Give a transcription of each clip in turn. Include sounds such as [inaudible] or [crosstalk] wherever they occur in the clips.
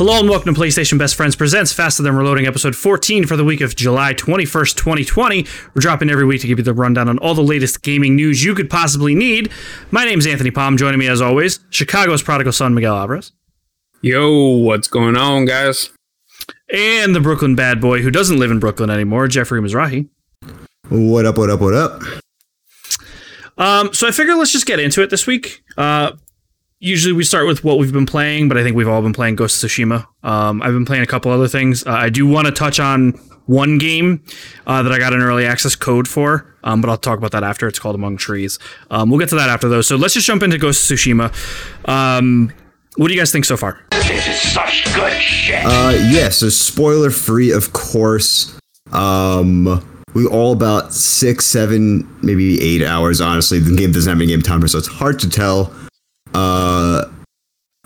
Hello and welcome to PlayStation Best Friends Presents Faster Than Reloading episode 14 for the week of July 21st, 2020. We're dropping every week to give you the rundown on all the latest gaming news you could possibly need. My name's Anthony Palm, joining me as always, Chicago's prodigal son Miguel Alvarez, Yo, what's going on, guys? and the Brooklyn bad boy who doesn't live in Brooklyn anymore, Jeffrey Mizrahi. What up? What up? What up? Um, so I figure let's just get into it this week. Uh, usually we start with what we've been playing, but I think we've all been playing Ghost of Tsushima. Um, I've been playing a couple other things. Uh, I do want to touch on one game uh, that I got an early access code for, um, but I'll talk about that after. It's called Among Trees. Um, we'll get to that after those. So let's just jump into Ghost of Tsushima. Um, what do you guys think so far? This is such good shit. Uh, yeah. So spoiler free, of course. Um, we all about six, seven, maybe eight hours. Honestly, the game doesn't have any game timer, so it's hard to tell. Uh,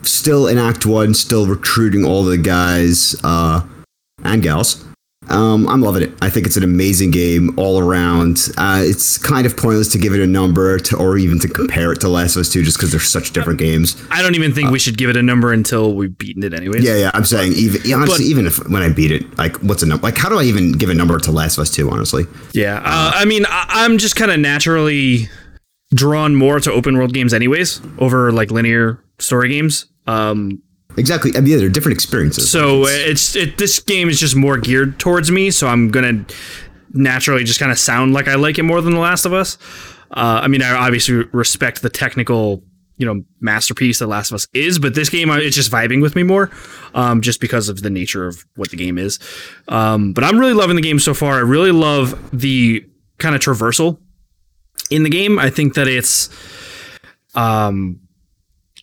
still in Act One, still recruiting all the guys uh, and gals. Um, I'm loving it. I think it's an amazing game all around. Uh, it's kind of pointless to give it a number to, or even to compare it to Last of Us 2 just because they're such different games. I don't even think we should give it a number until we've beaten it, anyways. Yeah, yeah. I'm saying even yeah, honestly, But- even if when I beat it, like what's a number? Like how do I even give a number to Last of Us Two? Honestly, Yeah, uh, I mean, I, I'm just kind of naturally drawn more to open world games, anyways, over like linear story games. Um, exactly. I mean, yeah, they're different experiences. so it's it. This game is just more geared towards me, so I'm gonna naturally just kind of sound like I like it more than The Last of Us. Uh, I mean, I obviously respect the technical, you know, masterpiece that Last of Us is, but this game uh, it's just vibing with me more, um, just because of the nature of what the game is. Um, but I'm really loving the game so far. I really love the kind of traversal in the game. I think that it's, um,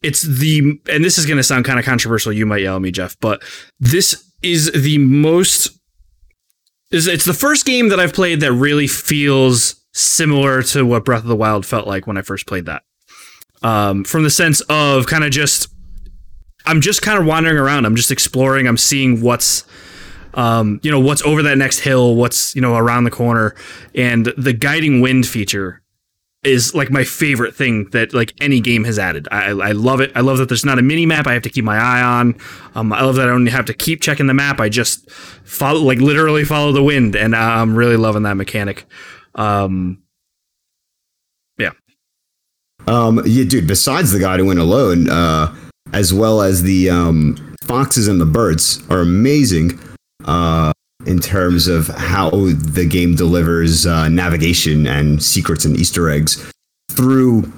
it's the and this is going to sound kind of controversial. You might yell at me, Jeff, but this is the most. Is it's the first game that I've played that really feels similar to what Breath of the Wild felt like when I first played that. Um, from the sense of kind of just, I'm just kind of wandering around. I'm just exploring. I'm seeing what's um, you know, what's over that next hill, what's, you know, around the corner. And the guiding wind feature is like my favorite thing that like any game has added. I, I love it. I love that there's not a mini map I have to keep my eye on. Um, I love that I don't have to keep checking the map. I just follow, like literally follow the wind. And I'm really loving that mechanic. Um, yeah. um, yeah, dude. Besides the guy who went alone, uh, as well as the um, foxes and the birds are amazing. Uh, in terms of how the game delivers uh, navigation and secrets and Easter eggs through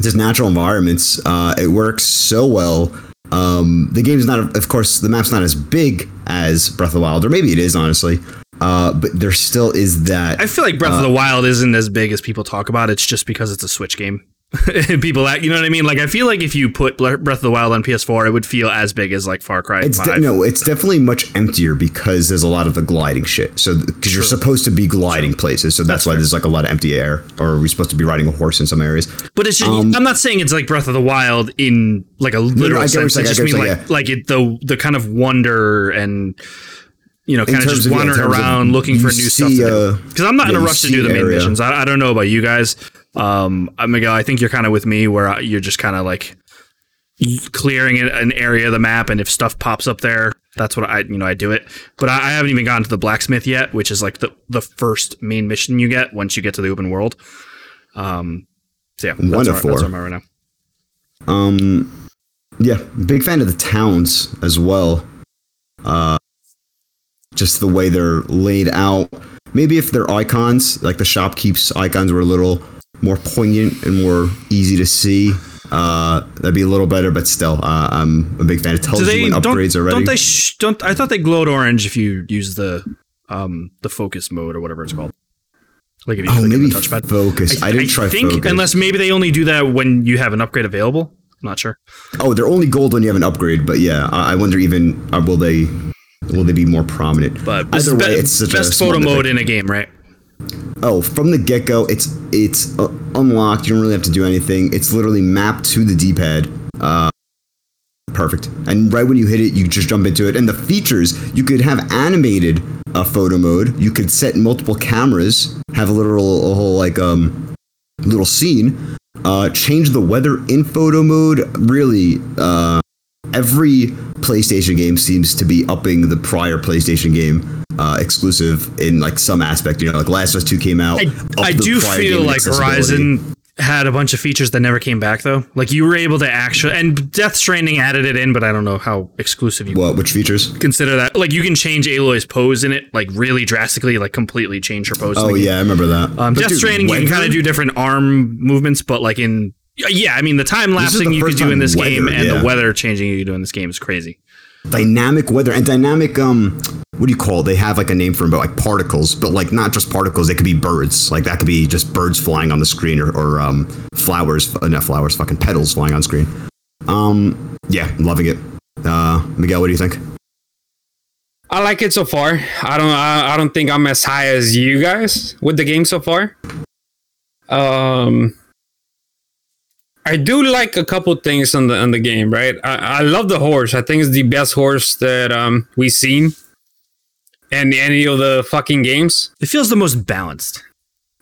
just natural environments. Uh, it works so well. Um, the game's not, of course, the map's not as big as Breath of the Wild, or maybe it is, honestly. Uh, but there still is that. I feel like Breath of the Wild isn't as big as people talk about. It's just because it's a Switch game. [laughs] people act, you know what I mean? Like I feel like if you put Breath of the Wild on PS4, it would feel as big as like Far Cry It's 5. de- no, it's definitely much emptier because there's a lot of the gliding shit. So because you're supposed to be gliding places, so that's, why there's like a lot of empty air. Or we're supposed to be riding a horse in some areas. But it's just, I'm not saying it's like Breath of the Wild in like a literal I what sense. you're I just I mean like you're like it the the kind of wonder and you know kind of just of- yeah, wandering around looking for new stuff see, uh. Because I'm not in a rush to do the main area. missions. I, I don't know about you guys. Um, uh, Miguel, I think you're kind of with me where you're just kind of like clearing an- area of the map, and if stuff pops up there, that's what I you know I do it. But I, I haven't even gotten to the blacksmith yet, which is like the the first main mission you get once you get to the open world. Um, so yeah, that's where, Wonderful. that's where I'm at right now. Um, yeah, big fan of the towns as well. Uh, just the way they're laid out. Maybe if their icons, like the shopkeep's icons, were a little more poignant and more easy to see, uh, that'd be a little better. But still, uh, I'm a big fan. It tells Do they you when upgrades are ready. don't they sh- don't I thought they glowed orange if you use the um the focus mode or whatever it's called. Like if you oh, click maybe the touchpad. focus. I, didn't try think focus. unless maybe they only do that when you have an upgrade available. not sure. Oh, they're only gold when you have an upgrade. But yeah, I, I wonder even uh, will they will they be more prominent? But either way, be- it's such a best smart photo mode in a game, right? Oh, from the get go, it's it's uh, unlocked. You don't really have to do anything. It's literally mapped to the D pad. Uh, perfect. And right when you hit it, you just jump into it. And the features, you could have animated uh, photo mode. You could set multiple cameras, have a literal a whole like um little scene. Uh, change the weather in photo mode. Really, uh, every PlayStation game seems to be upping the prior PlayStation game uh, exclusive in like some aspect. You know, like Last of Us Two came out. I, I do feel like. Horizon had a bunch of features that never came back though. Like you were able to actually, and Death Stranding added it in, but I don't know how exclusive you What? Which features? consider that. Like you can change Aloy's pose in it, like really drastically, like completely change her pose. Oh yeah, I remember that. Um, Death dude, Stranding, you can kind of do different arm movements, but like in yeah, I mean the time lapsing the you could do in this weather, game and yeah. the weather changing you could do in this game is crazy. dynamic weather and dynamic um what do you call it? They have like a name for them, but like particles, but like not just particles. They could be birds. Like that could be just birds flying on the screen, or, or um flowers, uh, not flowers, fucking petals flying on screen. Um, yeah, loving it. Uh, Miguel, what do you think? I like it so far. I don't. I, I don't think I'm as high as you guys with the game so far. Um, I do like a couple things on the on the game. Right. I, I love the horse. I think it's the best horse that um we've seen in any of the fucking games. It feels the most balanced.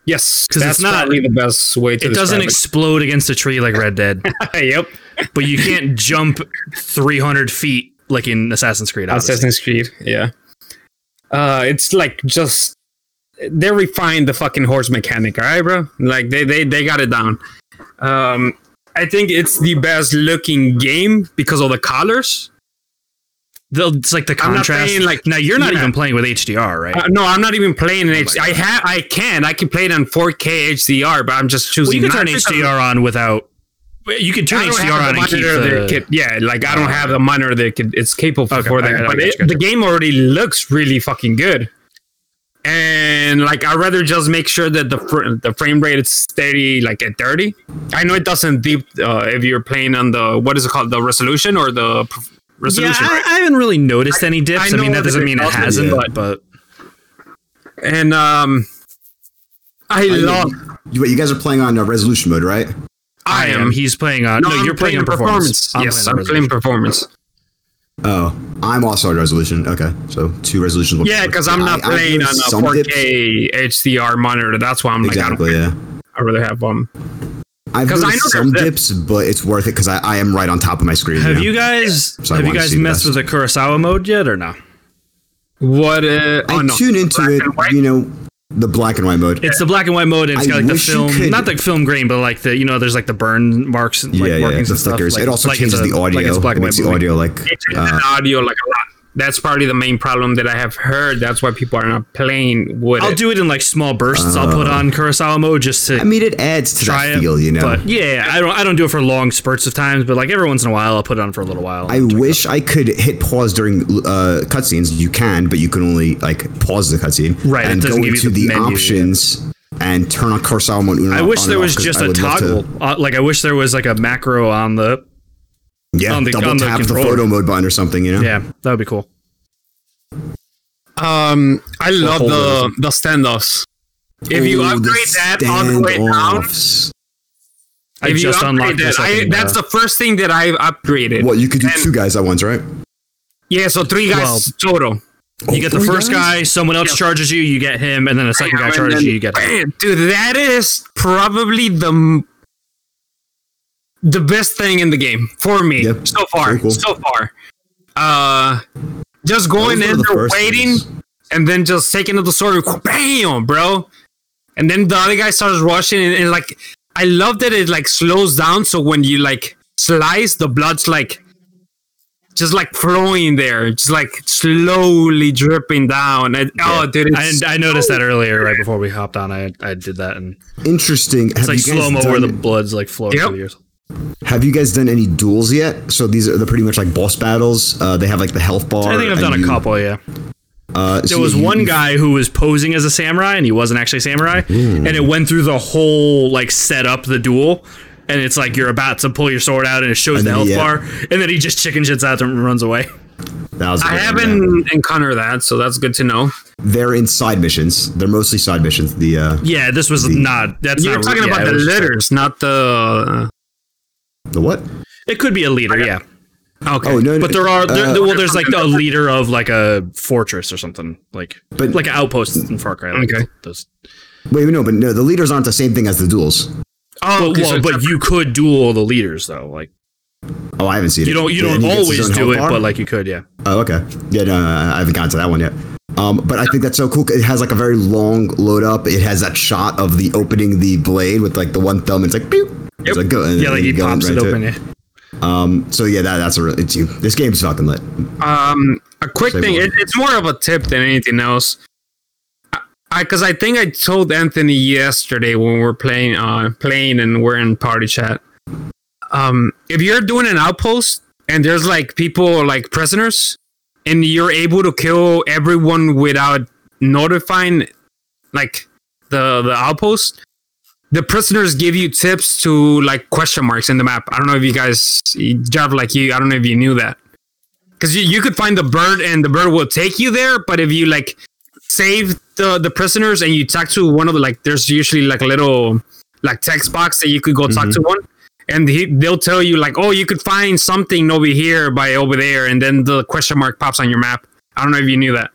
Yes, 'Cause that's it's not- the best way to. It doesn't describe explode against a tree like Red Dead, [laughs] yep. but you can't jump 300 feet like in Assassin's Creed. Odyssey. Assassin's Creed. Yeah. Uh, it's like just they refined the fucking horse mechanic, all right, bro. Like they they they got it down. Um, I think it's the best looking game because of the colors. The- It's like the I'm not contrast. playing, like- now you're not yeah. even playing with HDR, right? Uh, no, I'm not even playing in HD. my I have I can I can play it on 4K HDR, but I'm just well, choosing. you can not turn HDR on without. You can turn HDR on the and keep the. could, yeah, like I don't have the monitor that could, it's capable Okay, for that. But it, the game already looks really fucking good. And like I'd rather just make sure that the fr- the frame rate is steady, like at 30. I know it doesn't deep uh, if you're playing on the what is it called, the resolution or the pr- Yeah, resolution. I, right? I haven't really noticed any dips. I, I mean, that doesn't mean it it doesn't, hasn't, yeah. but And um, I, love. You, you guys are playing on uh, resolution mode, right? I, I am. am. He's playing on. No, I'm you're playing on performance. yes, on I'm playing performance. Oh, I'm also on resolution. Okay, so two resolutions. Yeah, because I'm not I- I've playing on a some 4K HDR monitor. That's why I'm like, I don't Exactly. Yeah. I really have um. I've 'Cause I know some there's dips, but it's worth it because I, I am right on top of my screen. Have know? you guys So have you wanna guys see the messed with the Kurosawa mode yet or no? What? Uh, I oh no, tune into Black it, you know, the black and white mode. It's the black and white mode, and it's I got like the film, not the film grain, but like the you know, there's like the burn marks, and, like yeah, yeah, markings the and stuff. Like, it also like changes the audio. Like it's black it and makes white the audio like. It changes Uh, the audio like a lot. That's probably the main problem that I have heard. That's why people are not playing with I'll it. do it in like small bursts. I'll put on Kurosawa mode just to I mean, it adds to try that it. feel, you know. But yeah, I don't I don't do it for long spurts of times, but like every once in a while, I'll put it on for a little while. I wish I could hit pause during uh, cutscenes. You can, but you can only like pause the cutscene, Right, it And doesn't go give you into the the, menu, yeah. options and turn on Kurosawa mode. I wish there was just a toggle. uh, like I wish there was like a macro on the. Yeah, on the- double on tap the controller. photo mode button or something. You know, Yeah, that would be cool. Um, I love the the standoffs. If you upgrade that all the way down. I if you just upgrade unlocked that, this. I I, that's the first thing that I've upgraded. Well, you could do And- two guys at once, right? Yeah, so three guys total. You get the first guys? guy, someone else Yeah. charges you, you get him, and then a second guy charges then- you, you get him. Dude, that is probably the m- the best thing in the game for me Yep. so far. Very cool. So far, uh, just going were in the there, first waiting, things. and then just taking up the sword, and bam, bro. And then the other guy starts rushing, and, and like I love that it like slows down. So when you like slice, the blood's like just like flowing there, just like slowly dripping down. And, Oh, dude, I, it's I noticed that earlier, right before we hopped on. I I did that, and Interesting. it's have like slow mo where the blood's like flowing Yep. through yours. Have you guys done any duels yet? So these are they're pretty much like boss battles. Uh, they have like the health bar. I think I've and done a you- couple. Yeah, Uh, there so was you- one you- guy who was posing as a samurai, and he wasn't actually a samurai, and it went through the whole like set up the duel. and it's like you're about to pull your sword out and it shows And the health he- bar, and then he just chicken shits out and runs away. That was a I good one, yeah. haven't encountered that, so that's good to know. They're in side missions. They're mostly side missions. The uh, Yeah, this was not. That's You're not, talking yeah, about the was litters, not the. The what? It could be a leader, yeah. Okay. Oh no, no But there are there, uh, well, there's like a leader of like a fortress or something, like But- like an outpost in Far Cry. Like Okay. Those. wait, no, but no, the leaders aren't the same thing as the duels. Oh, Well, okay, well, so but you could duel the leaders though. Like Oh, I haven't seen it. you it. don't you And don't he gets his always do it, bar? but like you could, yeah. Oh, okay. Yeah, no, I haven't gotten to that one yet. Um, but I think that's so cool. It has like a very long load up. It has that shot of the opening the blade with like the one thumb. It's like, pew. It's like, go, and Yeah, like he pops right it open. Yeah. Um, so yeah, that, that's a really, it's you. This game's fucking lit. Um, a quick Say thing. It, it's more of a tip than anything else. I, because I, think I told Anthony yesterday when we're playing, uh, playing and we're in party chat. Um, if you're doing an outpost and there's like people like prisoners, and you're able to kill everyone without notifying, like the the outpost, the prisoners give you tips to like question marks in the map. I don't know if you guys, Jav, like you, I don't know if you knew that. Because you, you could find the bird and the bird will take you there but if you like save the the prisoners and you talk to one of the like there's usually like a little like text box that you could go talk mm-hmm. to one and he, they'll tell you like oh you could find something over here by over there and then the question mark pops on your map i don't know if you knew that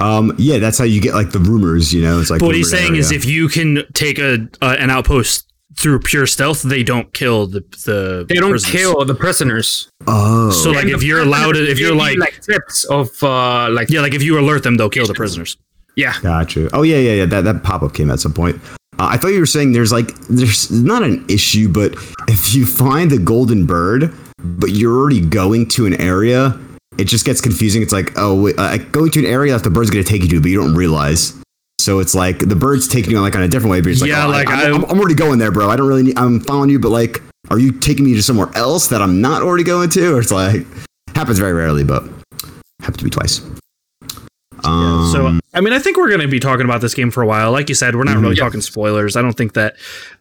Um, yeah, that's how you get like the rumors. You know, it's like But what he's rumored saying is, if you can take a uh, an outpost through pure stealth, they don't kill the the. they don't prisoners. kill the prisoners oh, So like, And if you're allowed, to, if you're give you, like, tips of uh like yeah, like if you alert them, they'll kill the prisoners. yeah Gotcha. Oh yeah, yeah, yeah. That that pop up came at some point. Uh, I thought you were saying there's like there's not an issue, but if you find the golden bird, but you're already going to an area, it just gets confusing. It's like oh, wait, uh, going to an area that the bird's gonna take you to, but you don't realize. So it's like the bird's taking you like on a different way, but it's like, Yeah, oh, like, I, am I'm already going there, bro. I don't really need. I'm following you, but like, are you taking me to somewhere else that I'm not already going to? Or it's like happens very rarely, but happened to be twice. Um, So I mean, I think we're going to be talking about this game for a while. Like you said, we're not Mm-hmm. really talking spoilers. I don't think that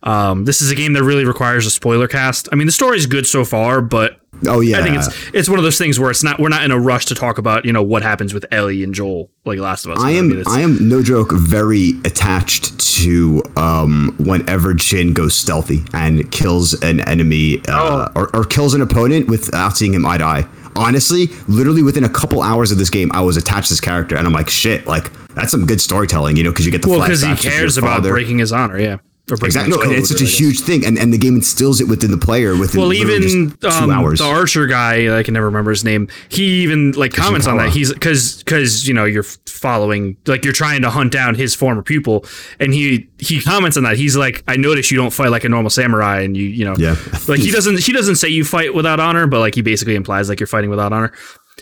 um, this is a game that really requires a spoiler cast. I mean, the story's good so far, but oh yeah, I think it's it's one of those things where it's not we're not in a rush to talk about you know what happens with Ellie and Joel like Last of Us. I mean, am it's- I am no joke very attached to um whenever Jin goes stealthy and kills an enemy uh, or, or kills an opponent without seeing him eye to eye. Honestly, literally within a couple hours of this game, I was attached to this character, and I'm like, shit, like that's some good storytelling, you know, because you get the well because he flashbacks of your cares about breaking his honor. Yeah, Exactly, his no, and it's such a I guess. huge thing, and, and the game instills it within the player within Well, even two um, hours. the archer guy, I can never remember his name. He even like comments on that. He's because because you know you're following like you're trying to hunt down his former pupil, and he he comments on that. He's like, I notice you don't fight like a normal samurai, and you you know Yeah. [laughs] like he doesn't he doesn't say you fight without honor, but like he basically implies like you're fighting without honor.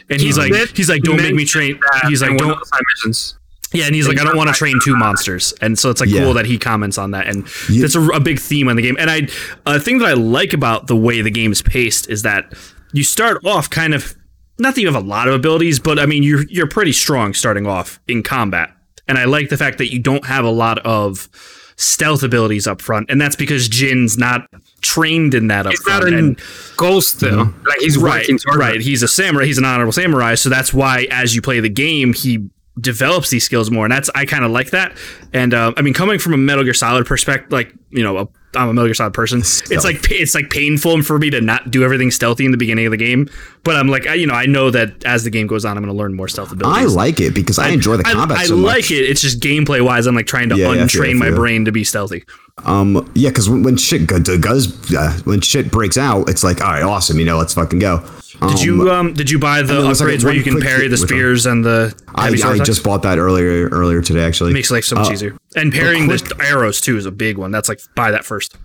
And he's like he's like don't make me train. He's like don't of missions. Yeah, and he's like, I don't want to train two monsters, and so it's like Yeah. cool that he comments on that, and Yeah. that's a, a big theme on the game. And I, a thing that I like about the way the game is paced is that you start off kind of not that you have a lot of abilities, but I mean you're you're pretty strong starting off in combat, and I like the fact that you don't have a lot of stealth abilities up front, and that's because Jin's not trained in that up He's front. not in and- Ghost though. Like he's right, right. it. He's a samurai. He's an honorable samurai. So that's why, as you play the game, he develops these skills more, and that's I kind of like that. And uh, I mean, coming from a Metal Gear Solid perspective, like you know, a, I'm a Metal Gear Solid person. It's like it's like painful for me to not do everything stealthy in the beginning of the game. But I'm like, I, you know, I know that as the game goes on, I'm going to learn more stealth I like it because I, enjoy the combat I, so like it. It's just gameplay wise, I'm like trying to Yeah, yeah, untrain my feel. brain to be stealthy. Um, yeah, because when, when shit does uh, when shit breaks out, it's like, all right, awesome, you know, let's fucking go. Did you um did you buy the was, like, upgrades where you can parry the spears and the I, I just bought that earlier earlier today, actually. makes life so much Uh, easier. And pairing quick- the arrows too is a big one. That's like buy that first.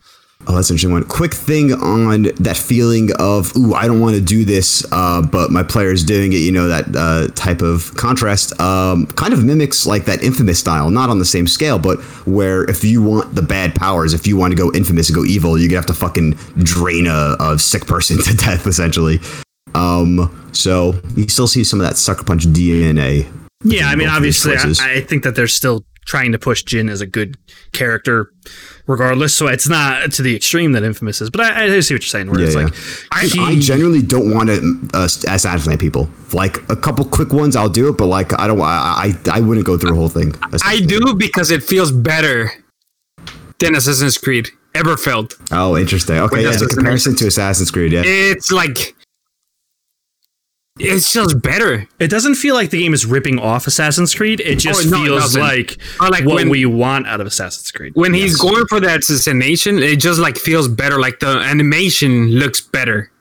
Oh, that's an interesting one. Quick thing on that feeling of, ooh, I don't want to do this, uh, but my player's doing it. You know that uh, type of contrast. Um, kind of mimics like that infamous style, not on the same scale, but where if you want the bad powers, if you want to go infamous and go evil, you're gonna have to fucking drain a, a sick person [laughs] to death, essentially. Um, so you still see some of that sucker punch DNA. Yeah, I mean, both of these obviously. I, I think that they're still trying to push Jin as a good character, regardless. So it's not to the extreme that Infamous is. But I, I see what you're saying. Where Yeah, it's yeah. like I, he- I genuinely don't want to uh, assassinate people. Like a couple quick ones, I'll do it, but like I don't. I I, I wouldn't go through the whole thing. I do because it feels better than Assassin's Creed ever felt. Oh, interesting. Okay, yeah, the comparison to Assassin's Creed. Yeah, It's like it's just better. It doesn't feel like the game is ripping off Assassin's Creed. It oh, just Oh, no, feels like, Or like what when- we want out of Assassin's Creed. When he's going for that assassination, it just like feels better. Like the animation looks better.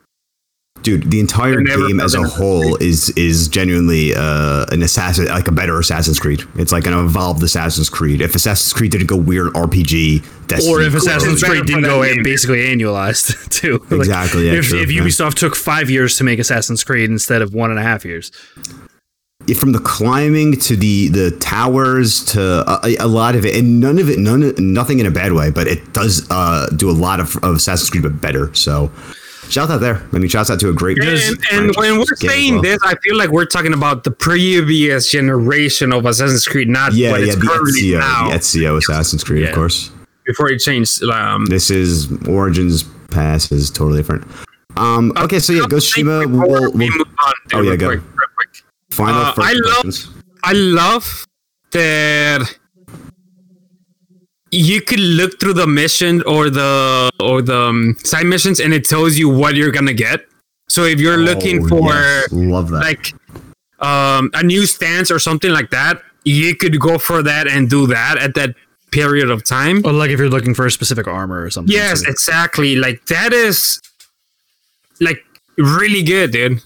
Dude, the entire game as a whole is is genuinely uh, an assassin, like a better Assassin's Creed. It's like an evolved Assassin's Creed. If Assassin's Creed didn't go weird RPG, Destiny or if Assassin's better Creed didn't go game. basically annualized [laughs] too. Like, Exactly, yeah, if, true, if yeah. Ubisoft took five years to make Assassin's Creed instead of one and a half years, from the climbing to the the towers to uh, a, a lot of it, and none of it, none nothing in a bad way, but it does uh, do a lot of, of Assassin's Creed, but better. So. Shout out there. I mean, shout out to a great. And, and when we're saying well. this, I feel like we're talking about the previous generation of Assassin's Creed, not yeah, what yeah, it's the currently Ezio, now. the Ezio Assassin's Creed, Yeah. of course. Before it changed, um, This is Origins Pass is totally different. Um, okay, so yeah, Ghost Shima. Before We'll, we we'll move on, Oh, real yeah, go. quick, real quick. find Uh, I love- questions. I love that you could look through the mission or the or the um, side missions, and it tells you what you're gonna get. So if you're looking Oh, for yes, love that. like um, a new stance or something like that, you could go for that and do that at that period of time. or like if you're looking for a specific armor or something. Yes, too. exactly. Like that is like really good, dude.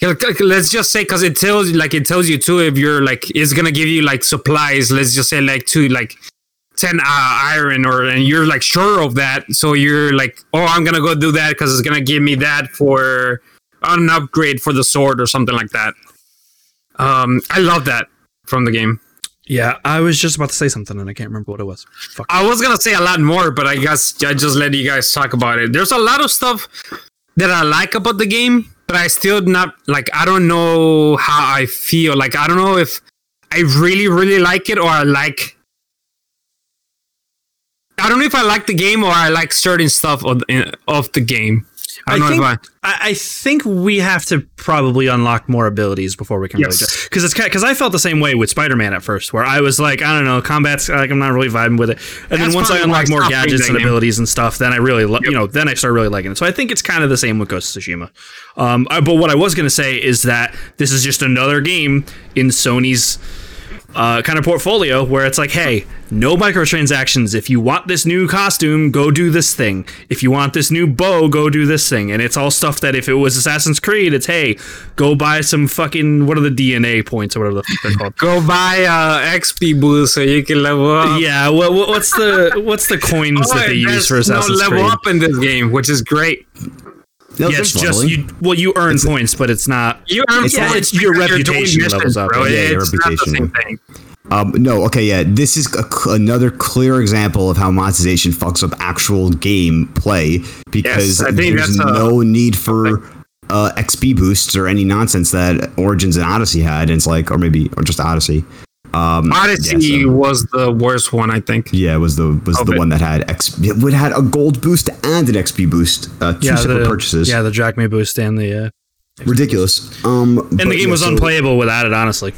Yeah, like, like, Let's just say because it tells you like it tells you too if you're like it's gonna give you like supplies. Let's just say like two like ten uh, iron or and you're like sure of that, so you're like oh I'm gonna go do that because it's gonna give me that for an upgrade for the sword or something like that. Um, I love that from the game. yeah. I was just about to say something and I can't remember what it was. Fuck. I was gonna say a lot more, but I guess I just let you guys talk about it. There's a lot of stuff that I like about the game, but I still not like I don't know how I feel. Like I don't know if I really, really like it or I like I don't know if I like the game or I like certain stuff of, of the game. I I don't think, I I, think we have to probably unlock more abilities before we can Yes. really because it's because I felt the same way with Spider-Man at first, where I was like, I don't know, combat's like I'm not really vibing with it, and then once I probably why I unlock more gadgets and abilities and stuff, then I really, li- you know, then I start really liking it. So I think it's kind of the same with Ghost of Tsushima. Um, I- but what I was gonna say is that this is just another game in Sony's uh, kind of portfolio where it's like, hey, no microtransactions. If you want this new costume, go do this thing. If you want this new bow, go do this thing. And it's all stuff that if it was Assassin's Creed, it's hey, go buy some fucking what are the DNA points or whatever the fuck they're called. [laughs] go buy uh XP boost so you can level up. yeah, what- what's the what's the coins that they use for Assassin's no level Creed? up in this game, which is great. No, Yeah, it's just you. Well, you earn points, but it's not. You earn It's- points it's your because you're doing reputation missions, levels up. bro. Yeah, your it's not the reputation. same thing. Um, no, okay, yeah. This is a, another clear example of how monetization fucks up actual game play because Yes, I think there's that's a- no need for uh, XP boosts or any nonsense that Origins and Odyssey had. And it's like, or maybe, or just Odyssey. Um, Odyssey yeah, so- was the worst one, I think. yeah, it was the was the one that had X. It had a gold boost and an XP boost. Uh, two Yeah, separate the, purchases. Yeah, the Drachma boost and the. Uh, ridiculous. Um, and the game was unplayable without it, honestly.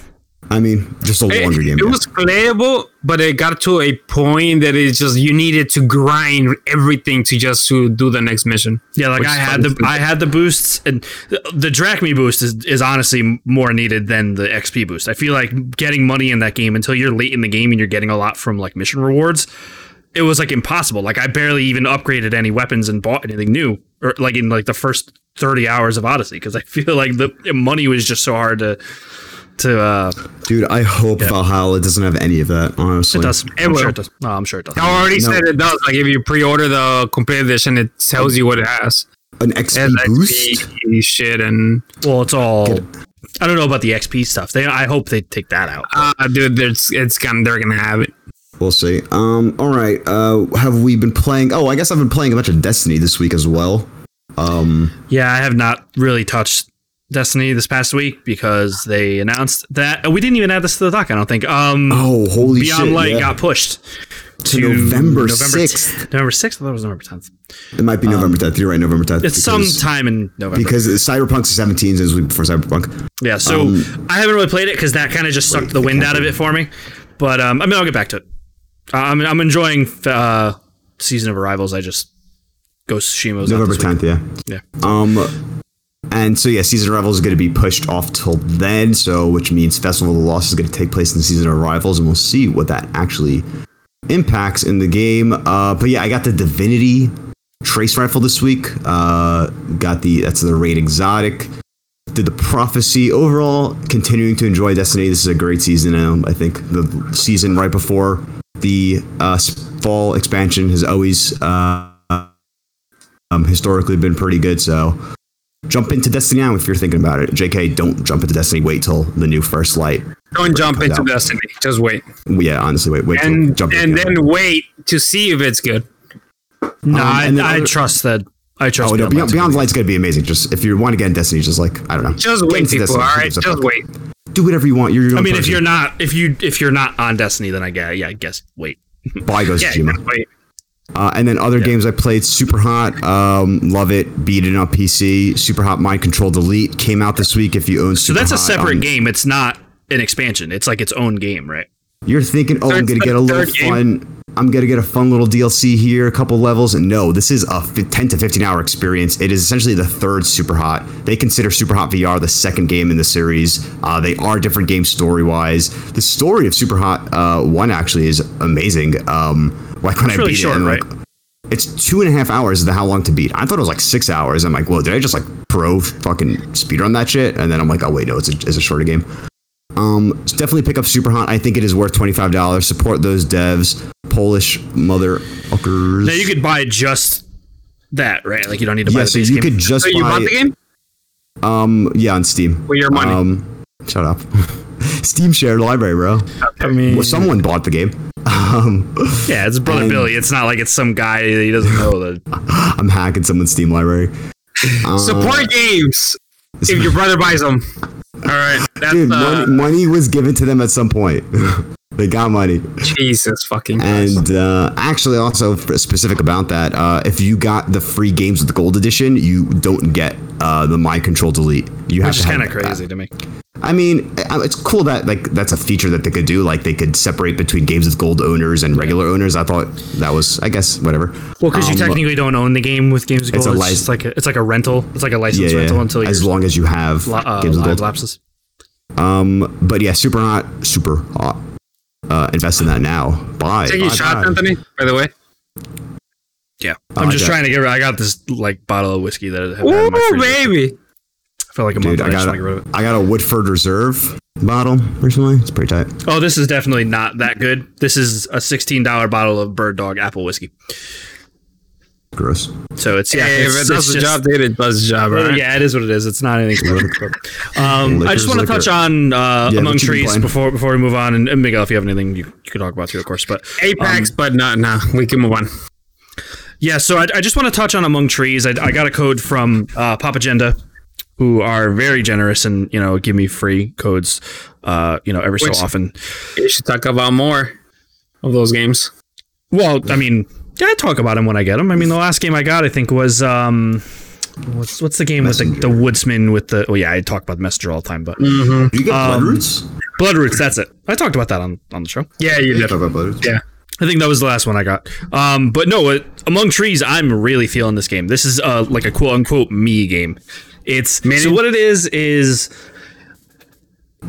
I mean, just a It, longer game. it was playable, but it got to a point that it's just you needed to grind everything to just to do the next mission. Yeah, like Which I had fun. the I had the boosts, and the, the Drachma boost is, is honestly more needed than the XP boost. I feel like getting money in that game until you're late in the game and you're getting a lot from like mission rewards, it was like impossible. Like I barely even upgraded any weapons and bought anything new, or like in like the first thirty hours of Odyssey, because I feel like the money was just so hard to to. uh Dude, I hope Valhalla doesn't have any of that. Honestly, It does. I'm will. sure it does. No, I'm sure it does. I already No. said it does. Like if you pre-order the complete edition, it tells you what it has. An It XP has boost. XP shit and Well, it's all. I don't know about the XP stuff. They, I hope they take that out. uh, dude, there's it's gonna they're gonna have it. We'll see. Um, all right. Uh, have we been playing? Oh, I guess I've been playing a bunch of Destiny this week as well. Um, Yeah, I have not really touched Destiny this past week because they announced that we didn't even add this to the doc. I don't think. Um, Oh, holy Beyond shit! Light yeah. got pushed To November 6th. November sixth. I thought it was November tenth. It might be November 10th. You're right, November 10th. Um, It's because- sometime in November. because Cyberpunk's 17 is week before Cyberpunk. yeah, so um, I haven't really played it because that kind of just sucked the wind out of it for me. But um, I mean, I'll get back to it. Uh, I'm I'm enjoying uh, Season of Arrivals. I just Ghost Tsushima's November 10th, yeah. Yeah. Um, and so yeah, Season of Arrivals is going to be pushed off till then. So which means Festival of the Lost is going to take place in Season of Arrivals, and we'll see what that actually impacts in the game. Uh, but yeah, I got the Divinity Trace Rifle this week. Uh, got the that's the Raid Exotic. Did the Prophecy overall? Continuing to enjoy Destiny. This is a great season. Um, I think the season right before the uh, fall expansion has always. Uh, um, historically been pretty good. So jump into Destiny now if you're thinking about it. JK, don't jump into Destiny. Wait till the new First Light. Don't jump into out. Destiny. Just wait, Yeah, honestly, wait, wait and jump and into then wait to see if it's good. No, Um, I, and I other- trust that. I trust. Oh no, Beyond Beyond, Light's Beyond gonna Light's gonna be amazing. Just if you want to get in Destiny, just like I don't know, Just get wait, into people. Destiny. All Who right, gives a just fuck? wait. Do whatever you want. You're your I mean, if you're not, if you if you're not on Destiny, then I guess yeah, I guess wait. Bye, Ghost [laughs] Yeah, of Tsushima. just wait. Uh, and then other games I played, Super Hot, um, love it, beat it on PC. Super Hot Mind Control Delete came out this week. If you own, So Super that's a separate on- game. It's not an expansion. It's like its own game, right? You're thinking, oh, I'm gonna get a little third game. I'm gonna get a fun little DLC here, a couple levels. And no, this is a 10 to 15 hour experience. It is essentially the third Super Hot. They consider Super Hot VR the second game in the series. Uh, they are different games story wise. The story of Super Hot uh, One actually is amazing. Um, like when I really beat short, it, and right? like it's two and a half hours is the how long to beat. I thought it was like six hours. I'm like, well, did I just like pro fucking speed on that shit? And then I'm like, oh wait, no, it's a, it's a shorter game. Um, definitely pick up Super Hot. I think it is worth twenty five dollars. Support those devs, Polish motherfuckers. Now you could buy just that, right? Like you don't need to buy yeah, the so base you game. could just So you buy bought the game um yeah on Steam with your money. Um, shut up. [laughs] Steam shared library, bro. I mean, Well, someone bought the game. [laughs] Um, yeah, it's brother and- Billy. It's not like it's some guy that he doesn't know that. [laughs] I'm hacking someone's Steam library. Uh, Support games if your brother buys them. All right, that's Dude, uh, money, money was given to them at some point. [laughs] they got money. Jesus fucking. And uh, actually, also specific about that, uh, if you got the free games with the gold edition, you don't get uh, the mind control delete. You have Which is to have kind of that. crazy to me. I mean, uh, it's cool that like that's a feature that they could do. Like they could separate between games with gold owners and regular owners. I thought that was, I guess, whatever. Well, because you Um, technically don't own the game with Games of It's Gold. a It's, lic- like a, it's like a rental. It's like a license yeah, rental until as long as you have uh, games with gold. lapses. Um, but yeah, super hot, super hot. Uh, invest in that now. Buy. Take buy, shot, buy. Anthony. By the way. Yeah, I I'm like just that. trying to get. I got this like bottle of whiskey that I have had in my Ooh, baby. For like a month. Dude, and I I got want get rid of it. a, I got a Woodford Reserve bottle recently. It's pretty tight. Oh, this is definitely not that good. This is a $16 bottle of Bird Dog apple whiskey. Gross. So it's yeah, Hey, if it's, it does the job, dude, it does the job, right? Yeah, it is what it is. It's not anything. special. um, I just want to touch on uh, Yeah, Among what you been Trees before before we move on. And, and Miguel, if you have anything, you, you could talk about too, of course. But Apex, Um, but no, no, we can move on. Yeah, so I, I just want to touch on Among Trees. I, I got a code from uh, Pop Agenda, who are very generous and you know give me free codes, uh, you know, every Which- so often. You should talk about more of those games. Well, I mean, yeah, I talk about them when I get them. I mean, the last game I got, I think, was um, what's what's the game with the, the woodsman with the? Oh yeah, I talk about the messenger all the time, but You get Um, Bloodroots? Bloodroots. That's it. I talked about that on on the show. Yeah, you did. Talk about Bloodroots. Yeah. I think that was the last one I got. Um, but no, uh, Among Trees, I'm really feeling this game. This is uh, like a quote unquote me game. It's so what it is is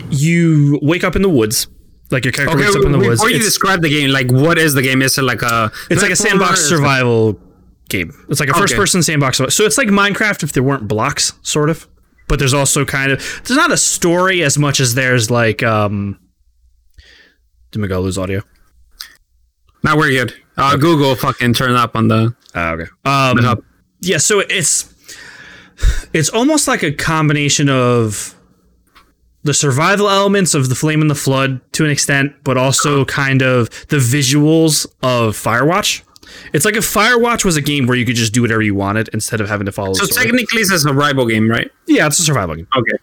you wake up in the woods, like your character Okay, wakes up in the woods. before you It's, describe the game, like what is the game? Is it like a? it's like a sandbox survival game. It's like a first Okay. person sandbox. So it's like Minecraft if there weren't blocks, sort of. But there's also kind of there's not a story as much as there's like um. Did Miguel lose audio? No, we're good. Uh, Google fucking turn up on the. Ah, okay. Um, yeah, so it's it's almost like a combination of the survival elements of The Flame in the Flood to an extent, but also kind of the visuals of Firewatch. It's like if Firewatch was a game where you could just do whatever you wanted instead of having to follow. So the story. technically, it's a survival game, right? yeah, it's a survival game. Okay.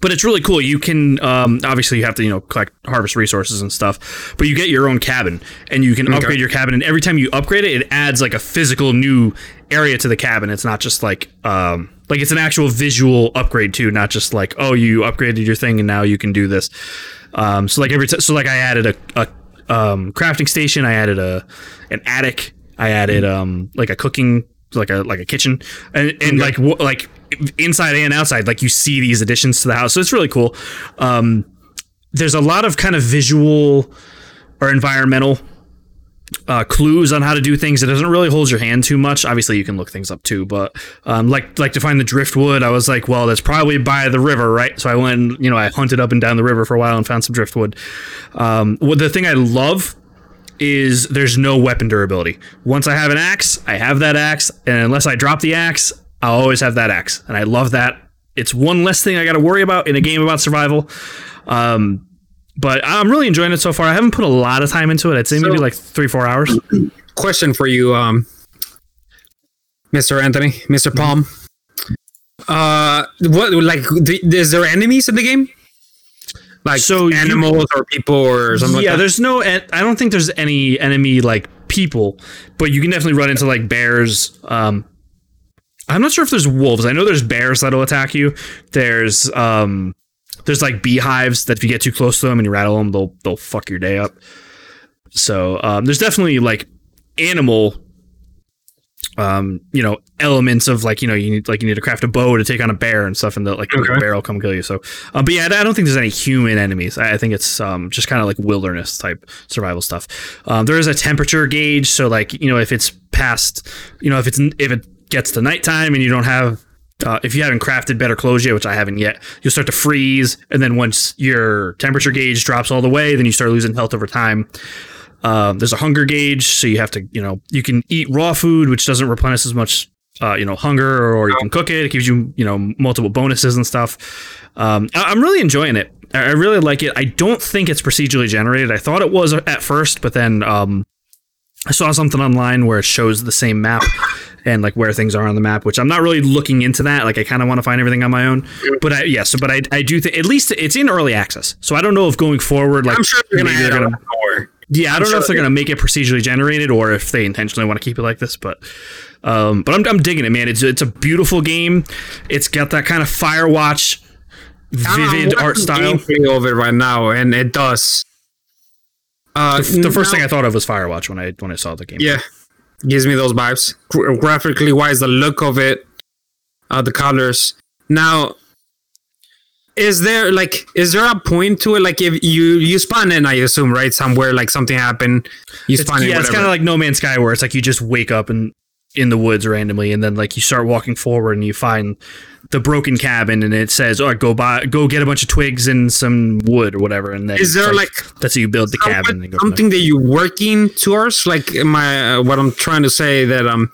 but it's really cool. You can um, obviously you have to you know collect harvest resources and stuff, but you get your own cabin and you can upgrade your cabin. And every time you upgrade it, it adds like a physical new area to the cabin. It's not just like um, like it's an actual visual upgrade too, not just like oh you upgraded your thing and now you can do this. Um, so like every t- so like I added a, a um, crafting station, I added a an attic, I added um, like a cooking like a like a kitchen. And, and like w- like inside and outside like you see these additions to the house. So it's really cool. Um there's a lot of kind of visual or environmental uh, clues on how to do things. It doesn't really hold your hand too much. Obviously, you can look things up too, but um, like like to find the driftwood, I was like, well, that's probably by the river, right? So I went, you know, I hunted up and down the river for a while and found some driftwood. Um, well, the thing I love is there's no weapon durability. Once I have an axe, I have that axe, and unless I drop the axe, I'll always have that axe, and I love that. It's one less thing I got to worry about in a game about survival. Um, but I'm really enjoying it so far. I haven't put a lot of time into it. I'd say maybe like three, four hours. [clears throat] Question for you, um, Mr. Anthony, Mr. Mm-hmm. Palm. Uh, what like? Is there enemies in the game? Like So you- animals or people or something yeah, like that? there's no. I don't think there's any enemy like people, but you can definitely run into like bears. Um, I'm not sure if there's wolves. I know there's bears that'll attack you. There's um, there's like beehives that if you get too close to them and you rattle them, they'll they'll fuck your day up. So um, there's definitely like animal um you know elements of like you know you need like you need to craft a bow to take on a bear and stuff and the like the bear will come kill you. So uh, but yeah i don't think there's any human enemies. I, I think it's um just kind of like wilderness type survival stuff. Um there is a temperature gauge. So like you know if it's past you know if it's if it gets to nighttime and you don't have uh, if you haven't crafted better clothes yet, which I haven't yet, you'll start to freeze, and then once your temperature gauge drops all the way, then you start losing health over time. Um, there's a hunger gauge, so you have to, you know, you can eat raw food, which doesn't replenish as much, uh, you know, hunger, or you can cook it. It gives you, you know, multiple bonuses and stuff. Um, I- I'm really enjoying it. I I really like it. I don't think it's procedurally generated. I thought it was at first, but then um, I saw something online where it shows the same map and like where things are on the map, which I'm not really looking into that. Like I kind of want to find everything on my own. But I yes, but I, I do think at least it's in early access. So I don't know if going forward, like I'm sure they're gonna maybe they're gonna- lot more. yeah, I don't know sure if they're they- gonna make it procedurally generated or if they intentionally want to keep it like this, but um, but I'm, I'm digging it, man. It's it's a beautiful game. It's got that kind of Firewatch vivid I'm art style. gameplay of it right now, and it does. Uh, The first now- thing I thought of was Firewatch when I when I saw the game. Yeah, gives me those vibes. Gra- graphically wise, the look of it, uh, the colors. Now, is there like is there a point to it? Like if you you spawn in, I assume, right? Somewhere like something happened, you It's, spawn in. yeah, it's kind of like No Man's Sky, where it's like you just wake up and in the woods randomly, and then like you start walking forward and you find the broken cabin, and it says, "Oh, go buy, go get a bunch of twigs and some wood or whatever." And then Is there, like, that's how you build the cabin? And go something that you're working towards? Like my uh, what I'm trying to say that um,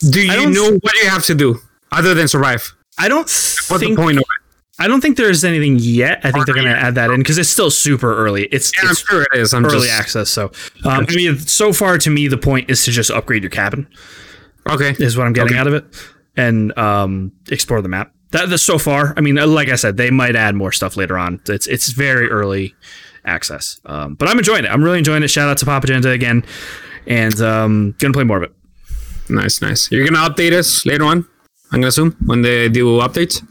do you know what you have to do other than survive? I don't What's think the point of it? I don't think there's anything yet. I think they're going to add that in because it's still super early. It's, Yeah, I'm it's sure it is. I'm early just access. So, um, I mean, so far to me, the point is to just upgrade your cabin. Okay. Is what I'm getting Okay. out of it, and um, explore the map. That, so far. I mean, like I said, they might add more stuff later on. It's it's very early access, um, but I'm enjoying it. I'm really enjoying it. Shout out to Pop Agenda again, and um, gonna play more of it. Nice, nice. You're gonna update us later on. I'm gonna assume when they do updates.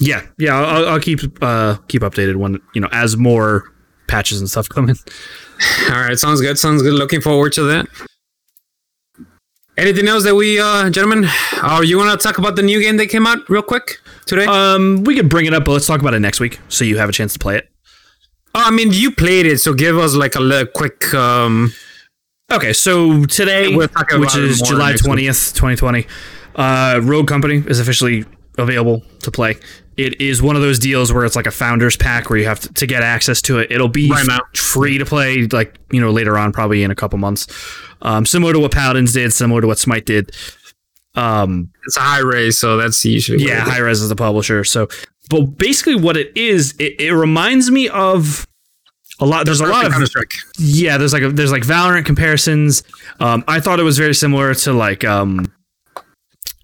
Yeah, yeah. I'll, I'll- I'll keep uh, keep updated when you know as more patches and stuff come in. [laughs] All right, sounds good. Sounds good. Looking forward to that. Anything else that we, uh, gentlemen, or you want to talk about the new game that came out real quick today? Um, we could bring it up, but let's talk about it next week, so you have a chance to play it. oh, I mean, you played it, so give us like a li- quick. Um, Okay, so today, We'll talk about which is July twentieth, twenty twenty, uh, Rogue Company is officially available to play. It is one of those deals where it's like a founders pack where you have to, to get access to it. It'll be Right free to play, like you know later on, probably in a couple months. Um, similar to what Paladins did, similar to what Smite did. Um, it's a Hi-Rez, so that's usually yeah. Hi-Rez is the publisher. So, but basically, what it is, it, it reminds me of a lot. There's a lot of yeah. There's like a, there's like Valorant comparisons. Um, I thought it was very similar to like um,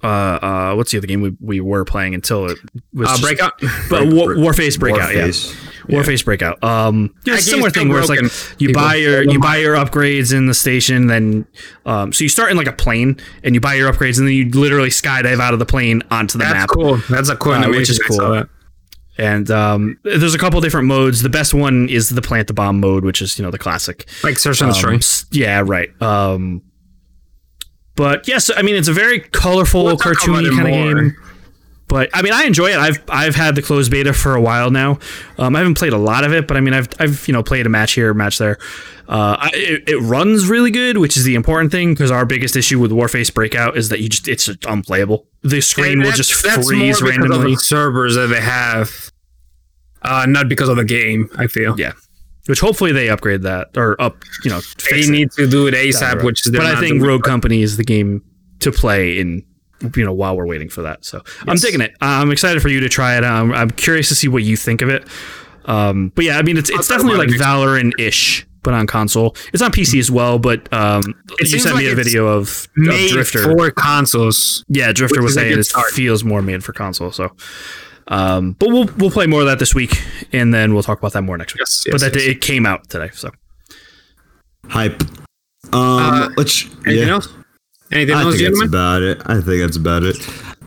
uh, uh, what's the other game we, we were playing until it was Uh, just- Breakout. [laughs] but War, Warface Breakout, Warface. yeah, Warface Breakout. Um, yeah, it's a similar thing still where it's like you people. buy your you buy your upgrades in the station, then um, so you start in like a plane and you buy your upgrades, and then you literally skydive out of the plane onto the map. That's map. cool. That's a cool Uh, animation. which is I saw cool. that. And um, there's a couple different modes. The best one is the plant the bomb mode, which is you know the classic. Like Search and Um, Destroy. s- yeah, right. Um, but yes, I mean it's a very colorful, We'll cartoony kind of game. But I mean, I enjoy it. I've I've had the closed beta for a while now. Um, I haven't played a lot of it, but I mean, I've I've you know played a match here, a match there. Uh, I, it, it runs really good, which is the important thing because our biggest issue with Warface Breakout is that you just it's unplayable. The screen will just freeze more because of randomly. servers that they have, uh, not because of the game. I feel Yeah, which hopefully they upgrade that or up, you know, they need to do it ASAP, which is but I think. Rogue Company is the game to play in you know while we're waiting for that. So I'm digging it. I'm excited for you to try it. Um, I'm curious to see what you think of it. Um, but yeah, I mean it's it's definitely like Valorant ish, but on console. It's on PC as well. But um, you sent me a video of, of made Drifter. for consoles. yeah, Drifter was saying it feels more made for console. So. Um, but we'll we'll play more of that this week, and then we'll talk about that more next week. Yes, but that yes. it came out today, so Hype. Um, Uh, let's. Anything yeah. else? Anything I else, think that's about it. I think that's about it.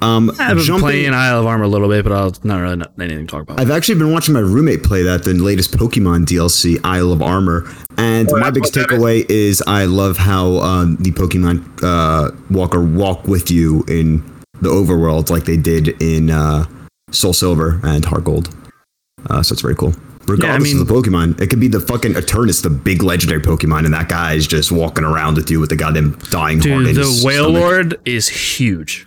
Um, I've been jumping- playing Isle of Armor a little bit, but I'll not really not anything to talk about. I've actually been watching my roommate play that, the latest Pokemon DLC, Isle of Armor. And Oh, my that's biggest what that takeaway is. I love how um, the Pokemon uh, Walker walk with you in the overworld like they did in uh, Soul Silver and Heart Gold. Uh, so it's very cool. Regardless mean- of the Pokemon, it could be the fucking Eternatus, the big legendary Pokemon, and that guy is just walking around with you with the goddamn dying heart Dude, in the Whale stomach. Lord is huge.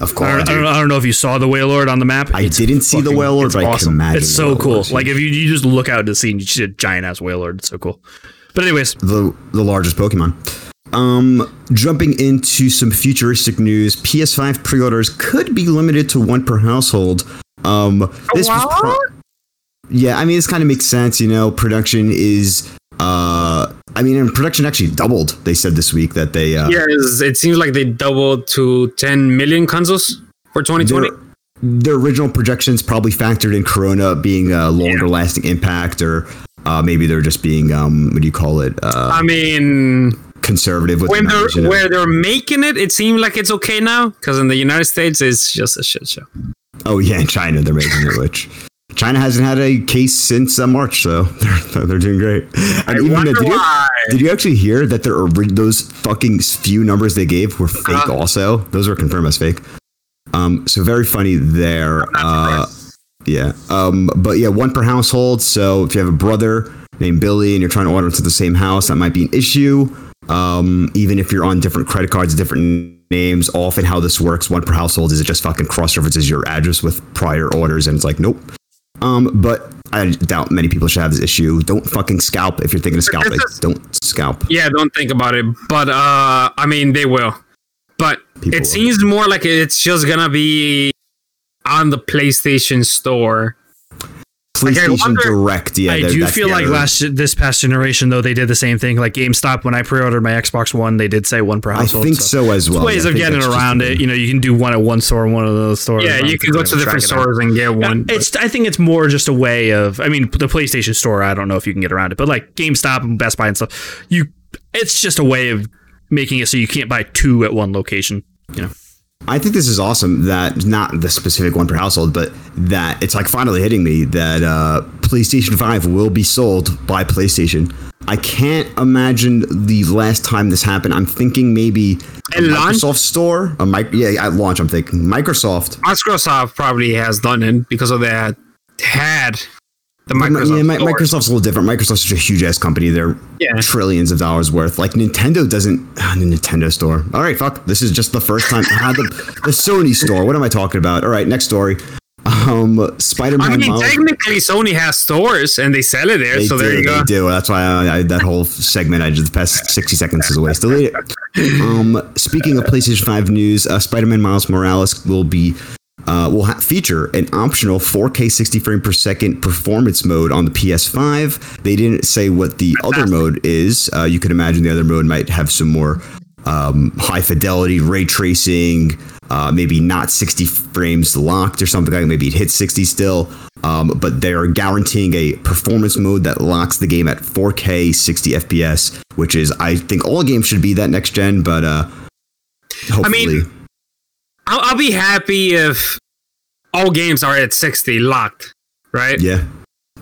Of I course, don't, I, don't. I don't know if you saw the Wailord on the map. I It's didn't see the Wailord, it's but I can awesome. imagine It's so cool. Lord's Like if you, you just look out to the scene, you see a giant ass Wailord. It's so cool. But anyways, the the largest Pokemon. Um, jumping into some futuristic news, PS5 pre-orders could be limited to one per household. Um, this was pro- yeah, I mean, this kind of makes sense. You know, production is. Uh, I mean, and production actually doubled. They said this week that they. Uh, Yes, it seems like they doubled to 10 million consoles for 2020. their, their original projections probably factored in Corona being a longer lasting impact, or uh, maybe they're just being um, what do you call it? Uh, I mean, conservative with when the they're you know? where they're making it, it seems like it's okay now. Because in the United States, it's just a shit show. Oh yeah, in China they're making it, which China hasn't had a case since uh, March, so [laughs] they're, they're doing great. And even wonder did you, why. did you actually hear that there are those fucking few numbers they gave were fake? Uh-huh. Also, those were confirmed as fake. Um, so very funny there. Uh, yeah. Um, but yeah, one per household. So if you have a brother named Billy and you're trying to order to the same house, that might be an issue. Um, even if you're on different credit cards, different names, often how this works, one per household is it just fucking cross references your address with prior orders, and it's like, nope. Um, but I doubt many people should have this issue. Don't fucking scalp if you're thinking of scalping. Is- Don't scalp. Yeah, don't think about it. But uh, I mean, they will. But People it will. seems more like it's just gonna be on the PlayStation Store. Like, I PlayStation wonder- Direct, yeah. I do that's feel like other- last this past generation though they did the same thing. Like GameStop when I pre-ordered my Xbox One, they did say one per I think so, as well. ways I of getting around it. You know, you can do one at one store, and one at the stores. Yeah, you can go to different track it down. stores and get one. but- It's. I think it's more just a way of. I mean, the PlayStation Store. I don't know if you can get around it, but like GameStop and Best Buy and stuff, you. It's just a way of making it so you can't buy two at one location. You know. I think this is awesome that not the specific one per household, but that it's like finally hitting me that uh, PlayStation 5 will be sold by PlayStation. I can't imagine the last time this happened. I'm thinking maybe a launch? Microsoft store. A mic- yeah, at launch, I'm thinking Microsoft. Microsoft probably has done it because of that had the Microsoft. yeah, Store. Microsoft's a little different. Microsoft's such a huge ass company. They're Yeah. trillions of dollars worth. Like Nintendo doesn't. Ah, the Nintendo store. All right, fuck. This is just the first time. ah, the, the Sony store. What am I talking about? All right, next story. Um, Spider-Man. I mean, Miles- technically, Sony has stores and they sell it there. They so do, there you go. They do. That's why I, I, that whole segment I did the past sixty seconds is a waste. Delete it. Um, speaking of PlayStation Five news, uh, Spider-Man Miles Morales will be uh, will ha- feature an optional 4K 60 frame per second performance mode on the PS5. They didn't say what the other mode is. Uh, you could imagine the other mode might have some more um, high fidelity ray tracing, uh, maybe not 60 frames locked or something like maybe it hits 60 still. Um, but they are guaranteeing a performance mode that locks the game at 4K 60 FPS, which is I think all games should be that next gen, but uh, hopefully. mean, I'll, I'll be happy if all games are at 60 locked, right? yeah,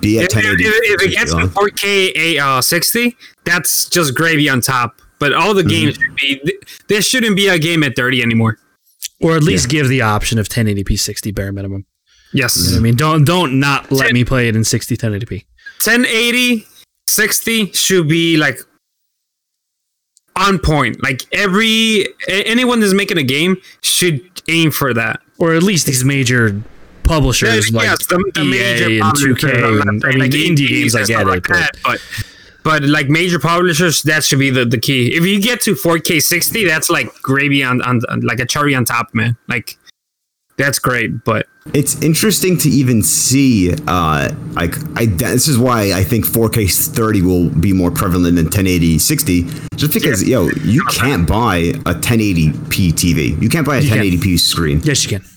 be at If, if, 1080. if it gets to 4K a, uh, 60, that's just gravy on top. But all the games Mm-hmm. should be. th- There shouldn't be a game at 30 anymore. Or at least give the option of 1080p 60 bare minimum. Yes. Mm-hmm. I mean, don't don't not let me play it in 60 1080p. 1080, 60 should be like on point. Like every anyone that's making a game should aim for that. Or at least these major publishers like yes, the, the major EA and 2K. I'm not And, I mean, like, indie indies games, I get it. like but that, but but like major publishers, that should be the, the key. If you get to 4K 60, that's like gravy on, on on- like a cherry on top, man. Like that's great, but It's interesting to even see, uh, like, I, this is why I think 4K 30 will be more prevalent than 1080 60, just because, yo, you can't buy a 1080p TV. You can't buy a can. 1080p screen. yes, you can.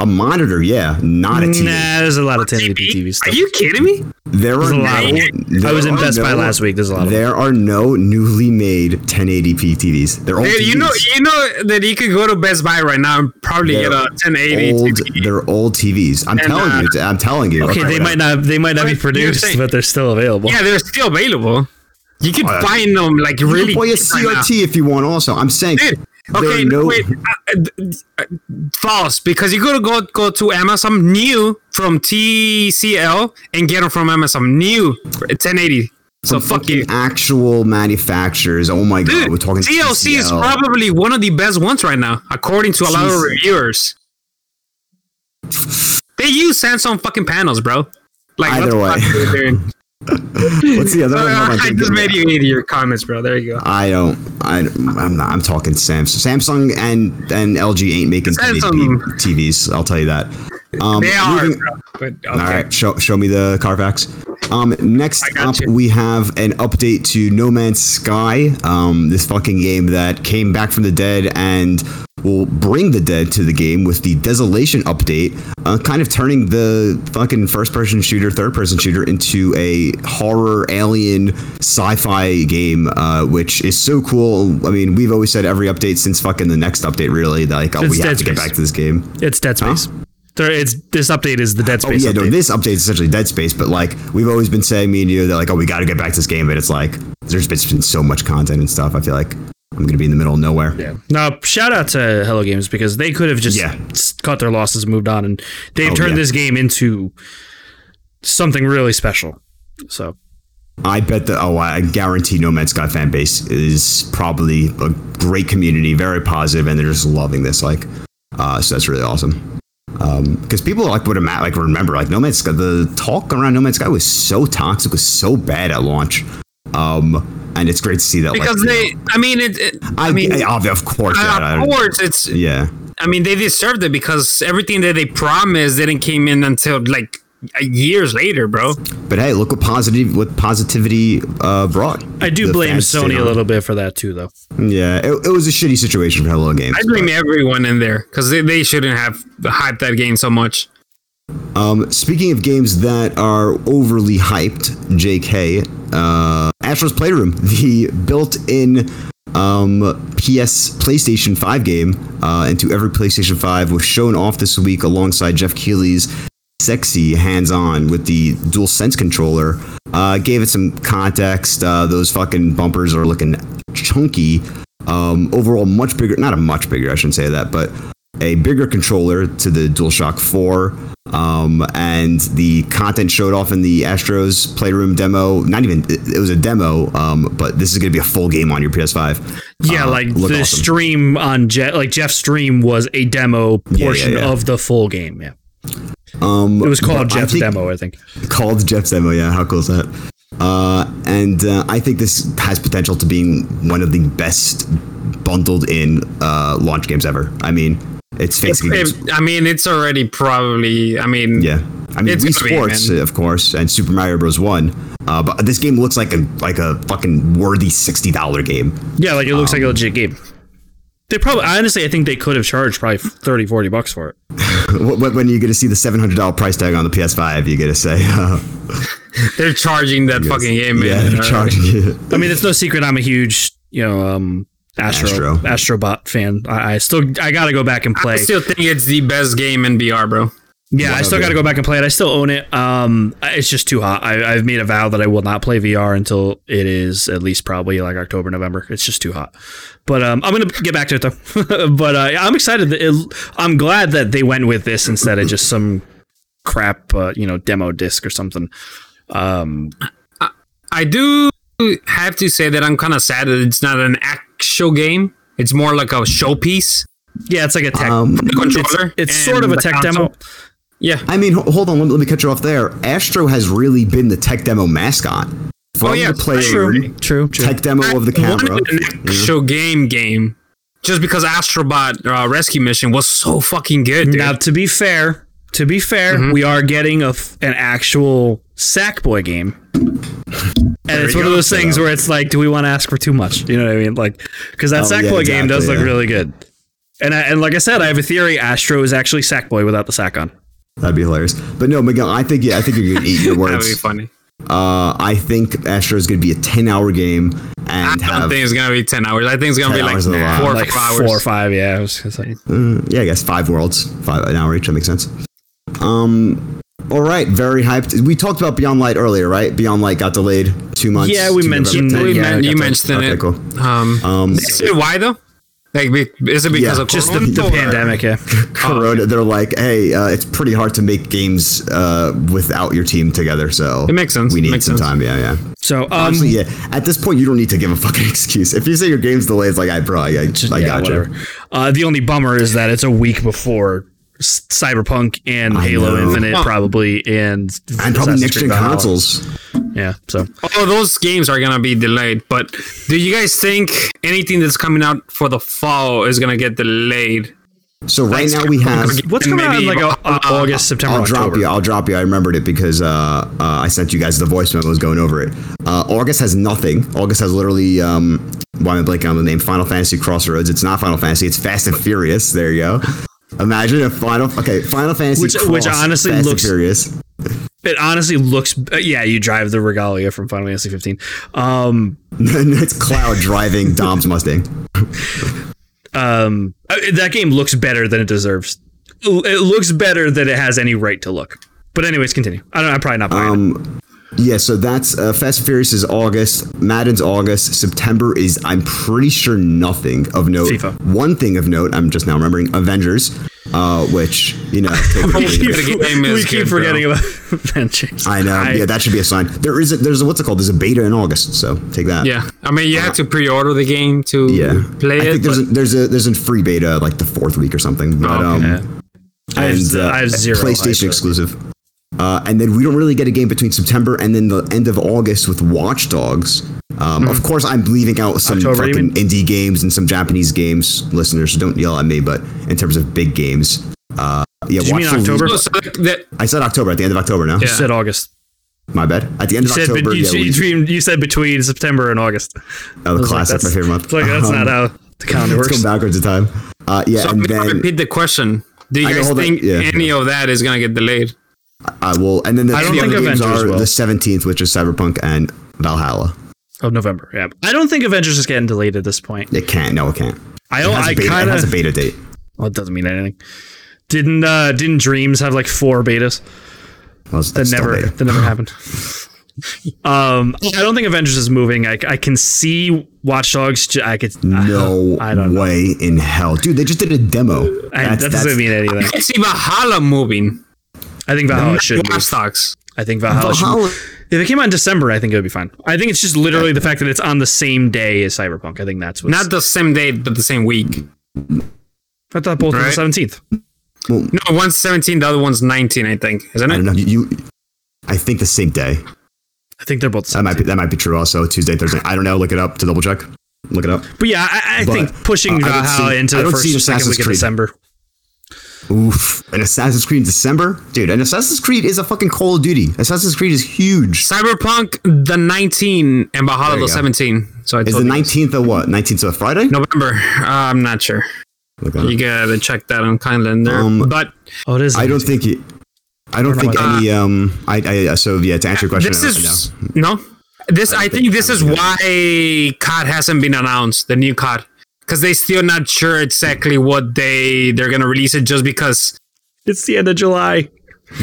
A monitor, yeah, not a TV. Nah, there's a lot of 1080p TV Are you kidding me? There are There's a lot of them. I was in are Best Buy last week. There's a lot of them. There are no newly made 1080p TVs. They're old Dude, you know, you know that you could go to Best Buy right now and probably They're get a 1080. old, TV. they're old TVs. I'm And, telling uh, you. I'm telling you. Okay, they might not they might not be produced, saying- but they're still available. Yeah, they're still available. You can Oh, find them like You really can buy a cheap right now. CRT if you want. Also, I'm saying. Dude, there okay, no, wait, uh, uh, false because you gotta go go to Amazon new from TCL and get them from Amazon new 1080. So fuck you, fucking actual manufacturers. Oh my god, dude. we're talking TCL is probably one of the best ones right now, according to a lot of reviewers. They use Samsung fucking panels, bro. Like Either way. [laughs] fuck are they doing? What's the other one? I give just made you read your comments, bro. There you go. I don't. I, I'm not. I'm talking Samsung. Samsung and and LG ain't making Samsung- 1080p TVs. I'll tell you that. Um, They are, moving- bro. But okay. All right, show, show me the Carfax. Um, next up, you. we have an update to No Man's Sky. Um, this fucking game that came back from the dead and will bring the dead to the game with the Desolation update, uh, kind of turning the fucking first-person shooter, third-person shooter into a horror alien sci-fi game, uh, which is so cool. I mean, we've always said every update since fucking the next update, really, like, oh, we have Dead to get back to this game. It's Dead Space. There, it's this update is the Dead Space. Oh Space yeah, no, this update is essentially Dead Space, but like we've always been saying, me and you, that like, oh, we got to get back to this game, but it's like there's been been so much content and stuff. I feel like I'm gonna be in the middle of nowhere. Yeah. Now, shout out to Hello Games because they could have just Yeah. cut their losses, and moved on, and they've Oh, turned yeah. this game into something really special. So I bet that. Oh, I guarantee No Man's Sky fan base is probably a great community, very positive, and they're just loving this. Like, uh, so that's really awesome. Because people like would ima- like remember like No Man's Sky. The talk around No Man's Sky was so toxic, was so bad at launch. Um, and it's great to see that. like, because you they, know, I mean, it. it I, I mean, I- of course, uh, I- of course, it's. yeah. I mean, they deserved it because everything that they promised didn't came in until like years later, bro. But hey, look what positive what positivity uh, brought. I do The blame Sony a little bit for that too, though. Yeah, it, it was a shitty situation for Hello Games. I blame but, everyone in there because they, they shouldn't have hyped that game so much. um, speaking of games that are overly hyped, JK, uh, Astro's Playroom, [laughs] the built-in um, PS PlayStation 5 game uh, into every PlayStation 5 was shown off this week alongside Geoff Keighley's sexy hands-on with the dual sense controller uh, gave it some context uh, those fucking bumpers are looking chunky um, overall much bigger not a much bigger i shouldn't say that but a bigger controller to the DualShock 4 um, and the content showed off in the Astros Playroom demo not even it was a demo um, but this is going to be a full game on your PS5 Yeah, Uh, like the awesome. stream on Jeff, like Jeff's stream was a demo yeah, portion yeah. of the full game. Yeah, um, it was called but I Jeff's think- demo, I think. called Jeff's demo. Yeah, how cool is that? Uh, and uh, I think this has potential to being one of the best bundled in uh, launch games ever. I mean, it's facing If- games. I mean, it's already probably. I mean, Yeah, I mean It's Wii gonna be, Sports, uh, of course, and Super Mario Bros. One. Uh, but this game looks like a like a fucking worthy sixty dollar game. Yeah, like it looks like a legit game. They probably honestly, I think they could have charged probably 30, 40 bucks for it. [laughs] When when you get to see the seven hundred dollar price tag on the PS5, you get to say, [laughs] uh, [laughs] they're charging that fucking game, man. yeah, they're Uh, charging it. I mean, it's no secret I'm a huge, you know, um, Astro, Astro. Astrobot fan. I, I still I got to go back and play. I still think it's the best game in VR, bro. Yeah, I still got to go back and play it. I still own it. Um, it's just too hot. I, I've made a vow that I will not play VR until it is at least probably like October, November. It's just too hot. But um, I'm gonna get back to it though. [laughs] but uh, I'm excited. That it, I'm glad that they went with this instead of just some crap, uh, you know, demo disc or something. Um, I do have to say that I'm kind of sad that it's not an actual game. It's more like a showpiece. yeah, it's like a tech. Um, controller. it's and sort of a tech console. demo. Yeah. I mean, hold on, let me, let me cut you off there. Astro has really been the tech demo mascot. From Oh, yeah, the player, True, true, true. tech demo of the camera. an actual game game. Just because Astrobot uh, Rescue Mission was so fucking good, dude. Now, to be fair, to be fair, Mm-hmm. we are getting a f- an actual Sackboy game, and it's you one of those things where it's like, do we want to ask for too much? You know what I mean? Like, because that Oh, yeah, Sackboy game does exactly, look really good. And I, and like I said, I have a theory: Astro is actually Sackboy without the sack on. That'd be hilarious. But no, Miguel, I think yeah, I think you're gonna eat your [laughs] words. that would be funny. Uh, I think Astro is gonna be a ten hour game I and don't have think it's gonna be ten hours. I think it's gonna be like hours is a lot. four or Like five four or hours. five, yeah. I was gonna say. uh, yeah, I guess five worlds, five an hour each. That makes sense. Um, all right, very hyped. We talked about Beyond Light earlier, right? Beyond Light got delayed two months. Yeah, we mentioned November it. We Yeah, men- you got that. mentioned Okay, it. cool. Um, Um, it why though? Like, is it because Yeah, of just the- the Pandemic, yeah. Corona, they're like, hey, uh, it's pretty hard to make games uh, without your team together. So It makes sense. We need some sense. time. Yeah, yeah. So, um, Honestly, yeah. At this point, you don't need to give a fucking [laughs] excuse. If you say your game's delayed, it's like, I bro, I, I, I yeah, got whatever. you. Uh, the only bummer is that it's a week before S- Cyberpunk and I Halo know. Infinite, Huh. probably, and And probably next gen consoles. Yeah, so All those games are gonna be delayed. But do you guys think anything that's coming out for the fall is gonna get delayed? So right now we have. what's coming out in like a, uh, August, September, I'll drop October? you. I'll drop you. I remembered it because uh, uh, I sent you guys the voice memos going over it. Uh, August has nothing. August has literally. Um, why am I blanking on the name? Final Fantasy Crossroads. It's not Final Fantasy. It's Fast and Furious. There you go. Imagine a Final. Okay, Final Fantasy. Which- which honestly Fast looks- and Furious. It honestly looks. Uh, yeah, you drive the Regalia from Final Fantasy 15. Um, [laughs] it's Cloud driving Dom's Mustang. um, uh, that game looks better than it deserves. It looks better than it has any right to look. But anyways, continue. I don't. I'm probably not buying it. Um, yeah, so that's uh, Fast and Furious is August. Madden's August. September is I'm pretty sure nothing of note. FIFA. One thing of note, I'm just now remembering Avengers, uh, which you know. [laughs] The [laughs] typically- we keep good, bro. forgetting about [laughs] Avengers. I know. yeah, that should be a sign. There is a, there's a what's it called? There's a beta in August, so take that. Yeah, I mean, you have to pre-order the game to Yeah. play I it. think there's a, there's a there's a free beta like the fourth week or something. But Oh, um, Yeah. I have and uh, I have zero PlayStation exclusive. Uh, and then we don't really get a game between September and then the end of August with Watch Dogs. Um, Of course, I'm leaving out some. October, fucking indie games and some Japanese games. Listeners, don't yell at me. But in terms of big games, uh, yeah, you Watch mean Dogs- October? No, so that, I said October at the end of October. No, You said August. my bad. At the end You of said, October, you, yeah, we- you, you said between September and August. oh, the I was like, my favorite month. It's like that's Um, not how the calendar Let's works. go backwards in time. Uh, yeah, so I'm and gonna then repeat the question. Do you I guys think yeah. any of that is gonna get delayed? I will. And then the I don't think games Avengers are will. the 17th, which is Cyberpunk and Valhalla. Of November. Yeah, I don't think Avengers is getting delayed at this point. It can't. No, it can't. I It don't. has, I a beta, it kind has a beta date. Well, it doesn't mean anything. Didn't uh didn't Dreams have like four betas Well, that never beta. that never happened? [laughs] Um, I don't think Avengers is moving. I, I can see Watch Dogs. j- I could No I don't know. way in hell, dude. They just did a demo. I, that's, that doesn't mean anything. I can see Valhalla moving. I think Valhalla should Watch move. Dogs. I think Valhalla, should Valhalla- If it came out in December, I think it would be fine. I think it's just literally the fact that it's on the same day as Cyberpunk. I think that's what's Not the same date, but the same week. I thought both were the Right. seventeenth. No, one's 17, the other one's 19, I think. Isn't I it? don't know. You, you- I think the same day. I think they're both. The That might be that might be true. Also, Tuesday, Thursday. I don't know. Look it up to double check. Look it up. But yeah, I, I But, think pushing uh, I Valhalla see- into the don't first see or second Assassin's week of Creed. December. Oof. An Assassin's Creed in December? Dude, an Assassin's Creed is a fucking Call of Duty. Assassin's Creed is huge. Cyberpunk the 19 and Valhalla the go. 17. So I Is told the 19th of what? 19th of Friday? November. Uh, I'm not sure. Look it. You gotta check that on calendar. Um, but Oh, it is. I don't think it. I don't think about any. Um. I. I. So yeah. To answer your question, this is no. This I, think, think this is gonna- why COD hasn't been announced. The new COD because they still not sure exactly what they they're gonna release it just because It's the end of July.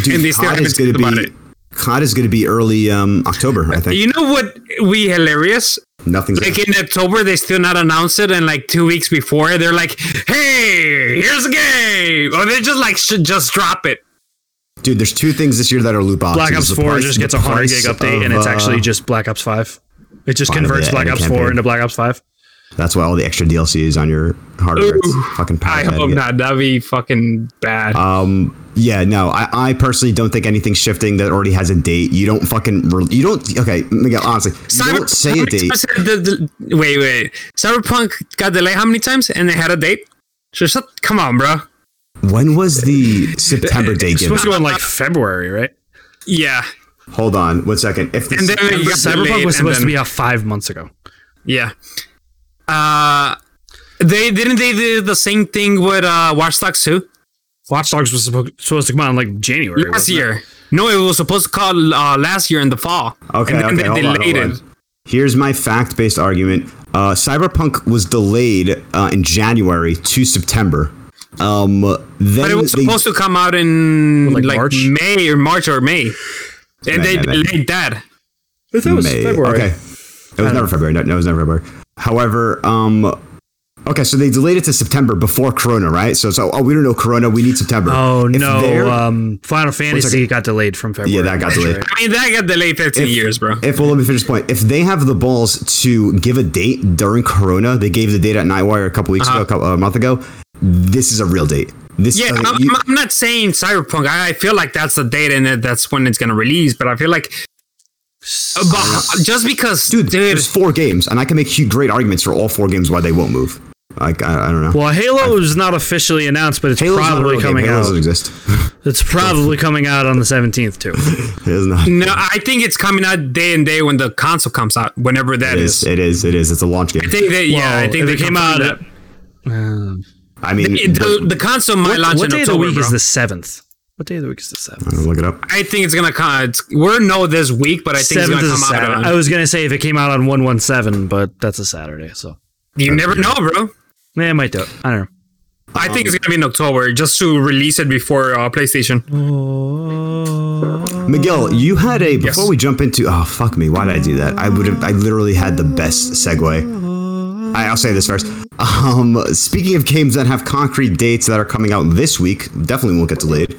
Dude, and they still COD haven't is going to talked about be. it. COD is going to be early um October. I think you know what we hilarious nothing's. like in October they still not announced it and like two weeks before they're like hey here's a game or they just like should just drop it Dude, there's two things this year that are loot boxes. Black Ops 4 price- just gets a 100 gig price update, and it's actually uh, just Black Ops 5. It just converts Black and a Ops 4 into Black Ops 5. That's why all the extra DLC is on your hardware. It's Ooh, fucking I hope not that'd be fucking bad Um, yeah, no, I, I personally don't think anything's shifting that already has a date. You don't fucking, re- you don't, okay, Miguel, honestly, you don't say a date. the- the- wait wait Cyberpunk got delayed how many times and they had a date so shut, come on bro When was the September date It's given? supposed to go in like February, right? yeah Hold on, one second. If the And then September- Cyberpunk was and supposed to be out five months ago. Yeah. Uh they didn't they do the same thing with uh Watch Dogs 2 Watch Dogs was supposed supposed to come out in like January. last wasn't it? year. No, it was supposed to come uh, last year in the fall. Okay, and then okay, they hold on, delayed hold it. Here's my fact-based argument. Uh, Cyberpunk was delayed uh, in January to September. Um, then But it was they- supposed to come out in Like like, March? May or March or May. And May, they May, May. delayed that. I thought it was May. February. Okay. It was never February. No, no, it was never February. However, um, okay, so they delayed it to September before Corona, right? So, so oh, we don't know Corona. We need September. Oh If no! Um, Final Fantasy got delayed from February. Yeah, that got delayed. I mean that got delayed 15 If- years, bro. If well, let me finish this point. If they have the balls to give a date during Corona, they gave the date at Nightwire a couple weeks ago, a, couple, a month ago. This is a real date. This Yeah, I'm, you- I'm not saying Cyberpunk. I I feel like that's the date and that's when it's gonna release. But I feel like, but just because, dude, dude, there's four games, and I can make great arguments for all four games why they won't move. Like I, I don't know. Well, Halo is not officially announced, but it's Halo's probably real game. coming Halo out. doesn't exist. [laughs] It's probably coming out on the seventeenth too. [laughs] it is not. no, I think it's coming out day and day when the console comes out, whenever that It is. is. It is. It is. It's a launch game. I think that yeah, I think they came out. that. Um, I mean, It- the, the console might what launch what in day of the week bro. is the seventh? What day of the week is the seventh? look it up. I think it's gonna come. It's, we're no this week, but I think it's gonna come out. Saturday. on- I was gonna say if it came out on one one seven, but that's a Saturday, so you never know, bro. yeah, it might do it. I don't know. I think it's gonna be in October, just to release it before uh, PlayStation. Miguel, you had a before Yes. we jump into oh fuck me, why did I do that? I would have I literally had the best segue. I, I'll say this first. Um, speaking of games that have concrete dates that are coming out this week, definitely won't get delayed.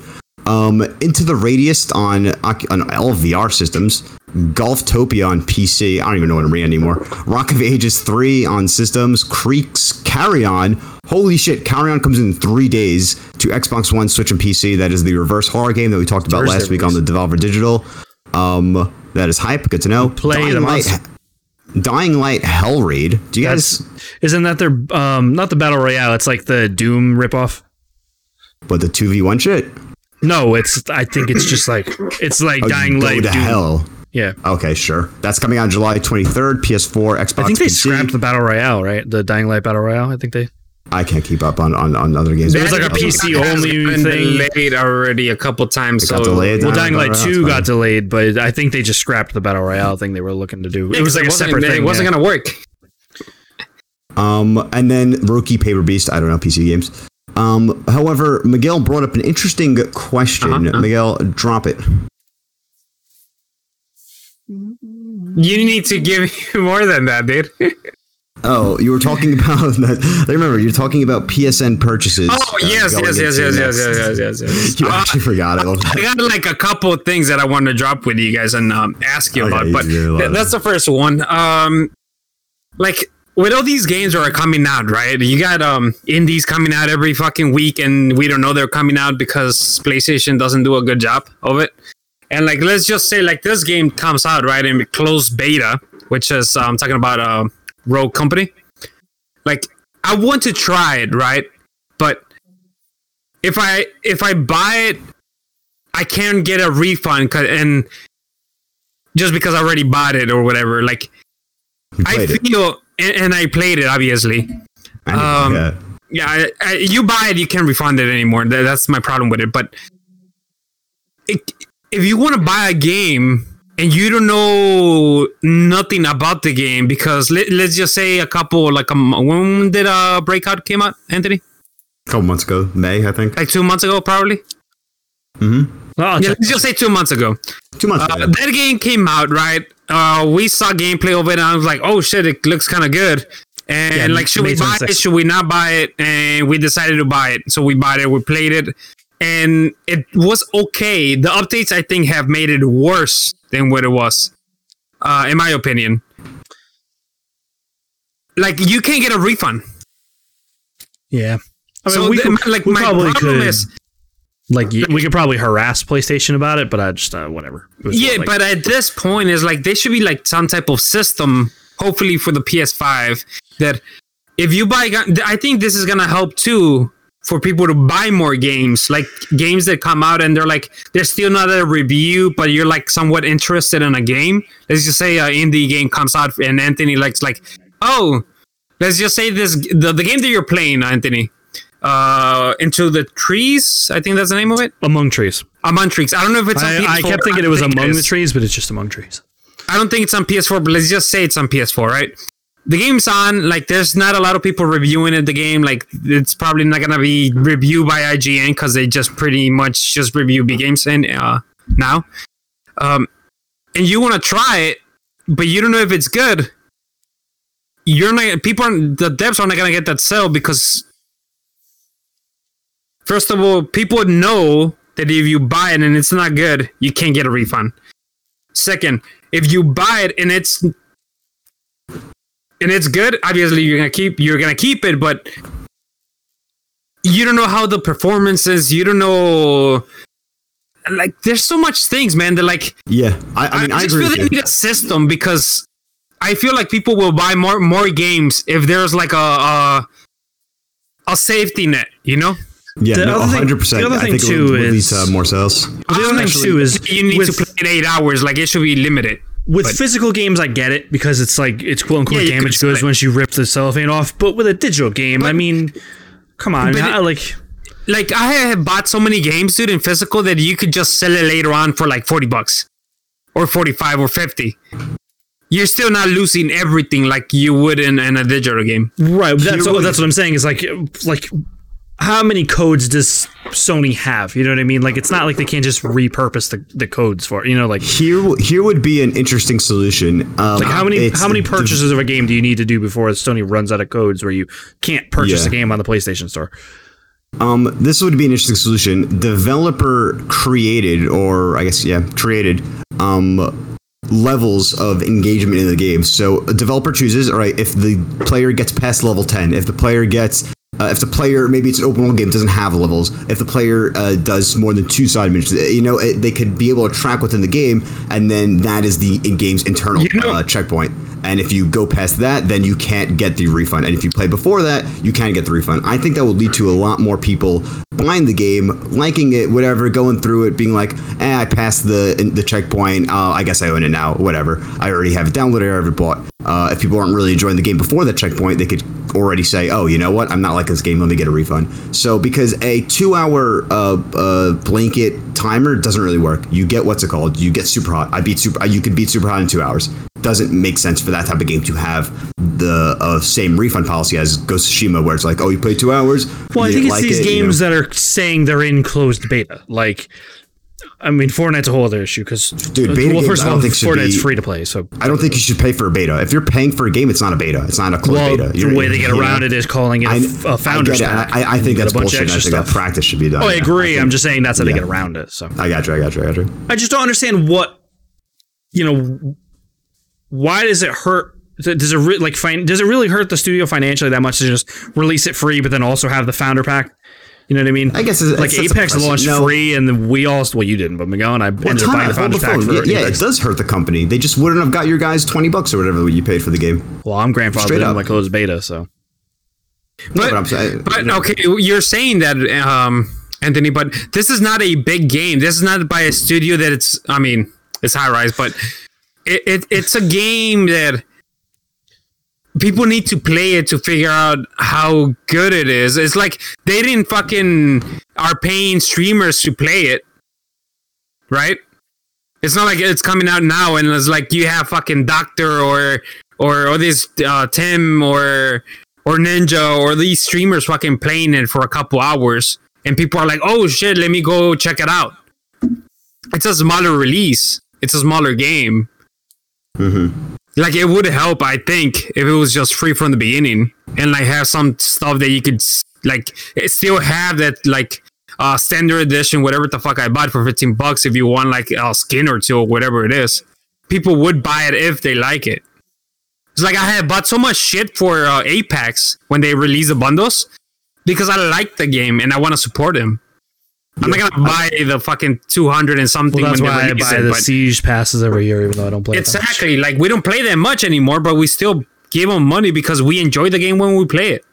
Um, Into the Radius on on all VR systems, Golftopia on PC. I don't even know what I'm reading anymore. Rock of Ages 3 on systems, Creaks Carry On. Holy shit, Carrion comes in three days to Xbox One, Switch, and PC. That is the reverse horror game that we talked about Thursday last week on the Devolver Digital. Um, that is hype. Good to know. Play Dying the Light, monster. Dying Light Hell Raid. Do you That's guys? isn't that their um not the battle royale? It's like the Doom ripoff. But the two v one shit. No, it's I think it's just like it's like Oh, Dying Light. to Doom. hell. Yeah, Okay, sure. That's coming out July 23rd. PS4, Xbox. I think they PC. scrapped the battle royale, right? The Dying Light battle royale. I think they. I can't keep up on on, on other games. It was like a PC only been thing. delayed already a couple times. It got so delayed? Well, Dying Light Two got delayed, but I think they just scrapped the battle royale thing they were looking to do. It was like a separate thing. It wasn't yeah. gonna work. Um, and then Rookie Paper Beast. I don't know PC games. Um, however, Miguel brought up an interesting question. Uh-huh. Miguel, drop it. You need to give [laughs] me more than that, dude. [laughs] Oh, you were talking about [laughs] that. I remember you're talking about PSN purchases. Oh uh, yes, going yes, yes, yes, yes, yes, yes, yes, yes. You Uh, actually forgot. I I got like a couple of things that I wanted to drop with you guys and um, ask you Okay, about, you but do a lot th- that's the first one. Um, like with all these games that are coming out, right? You got um indies coming out every fucking week, and we don't know they're coming out because PlayStation doesn't do a good job of it. And like, let's just say like this game comes out right in closed beta, which is uh, I'm talking about uh, Rogue Company. Like, I want to try it, right? But if I if I buy it, I can't get a refund 'cause- and just because I already bought it or whatever. Like I feel it. And, and I played it obviously. Um, yeah. Yeah, I, I, you buy it, you can't refund it anymore. That, that's my problem with it. But it, if you want to buy a game and you don't know nothing about the game, because let, let's just say a couple like um, when did uh Breakout came out, Anthony? a couple months ago, May, I think. Like two months ago, probably. Mm-hmm. Well, Yeah, let's just say two months ago. Two months Uh, ago. that game came out, right? Uh, we saw gameplay of it, and I was like, "Oh shit, it looks kind of good." And Yeah, like, should we buy it? Should we not buy it? And we decided to buy it, so we bought it. We played it, and it was okay. The updates, I think, have made it worse than what it was, uh, in my opinion. Like, you can't get a refund. yeah. I mean, so, we the- could, like, we my problem could, is, like, y- we could probably harass PlayStation about it, but I just, uh, whatever. It was yeah, like- but at this point, is like there should be like some type of system, hopefully for the PS5, that if you buy, I think this is gonna help too for people to buy more games, like games that come out and they're like there's still not a review, but you're like somewhat interested in a game. Let's just say an indie game comes out and Anthony likes like, oh, let's just say this the, the game that you're playing, Anthony. Uh, into the trees. I think that's the name of it. Among Trees. Among trees. I don't know if it's. on I, I PS4. kept thinking I it was think Among the. Trees, but it's just Among Trees. I don't think it's on PS4, but let's just say it's on PS4, right? The game's on. Like, there's not a lot of people reviewing it. The game, like, it's probably not gonna be reviewed by IGN because they just pretty much just review big games and uh, now. Um, and you want to try it, but you don't know if it's good. You're not. People, are, the devs are not gonna get that sale because, first of all, people know that if you buy it and it's not good, you can't get a refund. Second, if you buy it and it's and it's good, obviously you're gonna keep you're gonna keep it, but you don't know how the performance is. You don't know. Like, there's so much things, man. That like, yeah, I, I mean, I, just feel they you. need a system because I feel like people will buy more more games if there's like a a, a safety net. You know, Yeah, The no, other 100%. the other I thing think it too would, would lead is- to more sales. The other thing too is you need with, to play it eight hours. Like, it should be limited. with but- physical games, I get it because it's like it's quote unquote Yeah, damage could goods split. once you rip the cellophane off. But with a digital game, I mean, come on, But how- it- like like I have bought so many games, dude, in physical that you could just sell it later on for like forty bucks, or forty five, or fifty. You're still not losing everything like you would in, in a digital game. right. That's Here that's what I'm saying. Is like like how many codes does Sony have? You know what I mean? Like it's not like they can't just repurpose the, the codes for it, you know like. Here, here would be an interesting solution. Um, Like how many how many purchases of a game do you need to do before Sony runs out of codes where you can't purchase Yeah. a game on the PlayStation Store? Um, this would be an interesting solution. Developer created, or I guess yeah, created um, levels of engagement in the game. So a developer chooses, all right, if the player gets past level ten, if the player gets uh, if the player maybe it's an open world game doesn't have levels. If the player uh, does more than two side missions you know it, they could be able to track within the game and then that is the in game's internal You know- uh, checkpoint. And if you go past that then you can't get the refund. And if you play before that you can get the refund. I think that will lead to a lot more people buying the game liking it whatever going through it being like eh, i passed the the checkpoint. Uh, i guess i own it now whatever. I already have it downloaded i already bought. Uh, if people aren't really enjoying the game before that checkpoint they could already say oh you know what? I'm not liking this game. Let me get a refund. So because a two hour uh, uh, blanket timer doesn't really work. You get what's it called? You get super hot. I beat super you could beat super hot in two hours doesn't make sense for that type of game to have the uh, same refund policy as Ghost of Tsushima, where it's like, oh, you played two hours. Well, I think it's like these it, you know. games that are saying they're in closed beta. Like, I mean, Fortnite's a whole other issue because, Dude, beta well, games first I of don't all, think Fortnite's be- free to play. So, I don't think you should pay for a beta. If you're paying for a game, it's not a beta. It's not a closed well, beta. the You're- way they get know? around it is calling it a, I, f- a founder's I, pack. I, I think that's a bunch of bullshit. I think that practice should be done. Oh, I Yeah, agree. think- I'm just saying that's how they get around it. So, I got you. I got you. I got you. I just don't understand what, you know, why does it hurt? Does it re- like fin- does it really hurt the studio financially that much to just release it free, but then also have the founder pack? You know what I mean? I guess it's- like it's- Apex launched No. free, and then we all well, you didn't, but Miguel and I Well, ended up buying the out, hold founder's the pack for Yeah, yeah, it does hurt the company. They just wouldn't have got your guys twenty bucks or whatever you paid for the game. Well, I'm grandfathered in my closed beta, so No, But, but I'm saying, but okay, you're saying that um, Anthony, but this is not a big game. This is not by a studio that it's. I mean, it's Hi-Rez, but it, it it's a game that people need to play it to figure out how good it is. It's like they didn't fucking are paying streamers to play it, right? It's not like it's coming out now and it's like you have fucking Doctor or or or this uh, Tim or or Ninja or these streamers fucking playing it for a couple hours and people are like, oh shit, let me go check it out. It's a smaller release. It's a smaller game. Like it would help, I think, if it was just free from the beginning and like have some stuff that you could like still have that like uh standard edition, whatever the fuck I bought for fifteen bucks. If you want like a skin or two or whatever it is, people would buy it if they like it. It's like I had bought so much shit for uh, Apex when they released the bundles because I like the game and I want to support him. I'm not gonna buy the fucking two hundred and something. Well, that's when why I buy it, the siege passes every year, even though I don't play. it that much. Exactly. Like we don't play that much anymore, but we still give them money because we enjoy the game when we play it.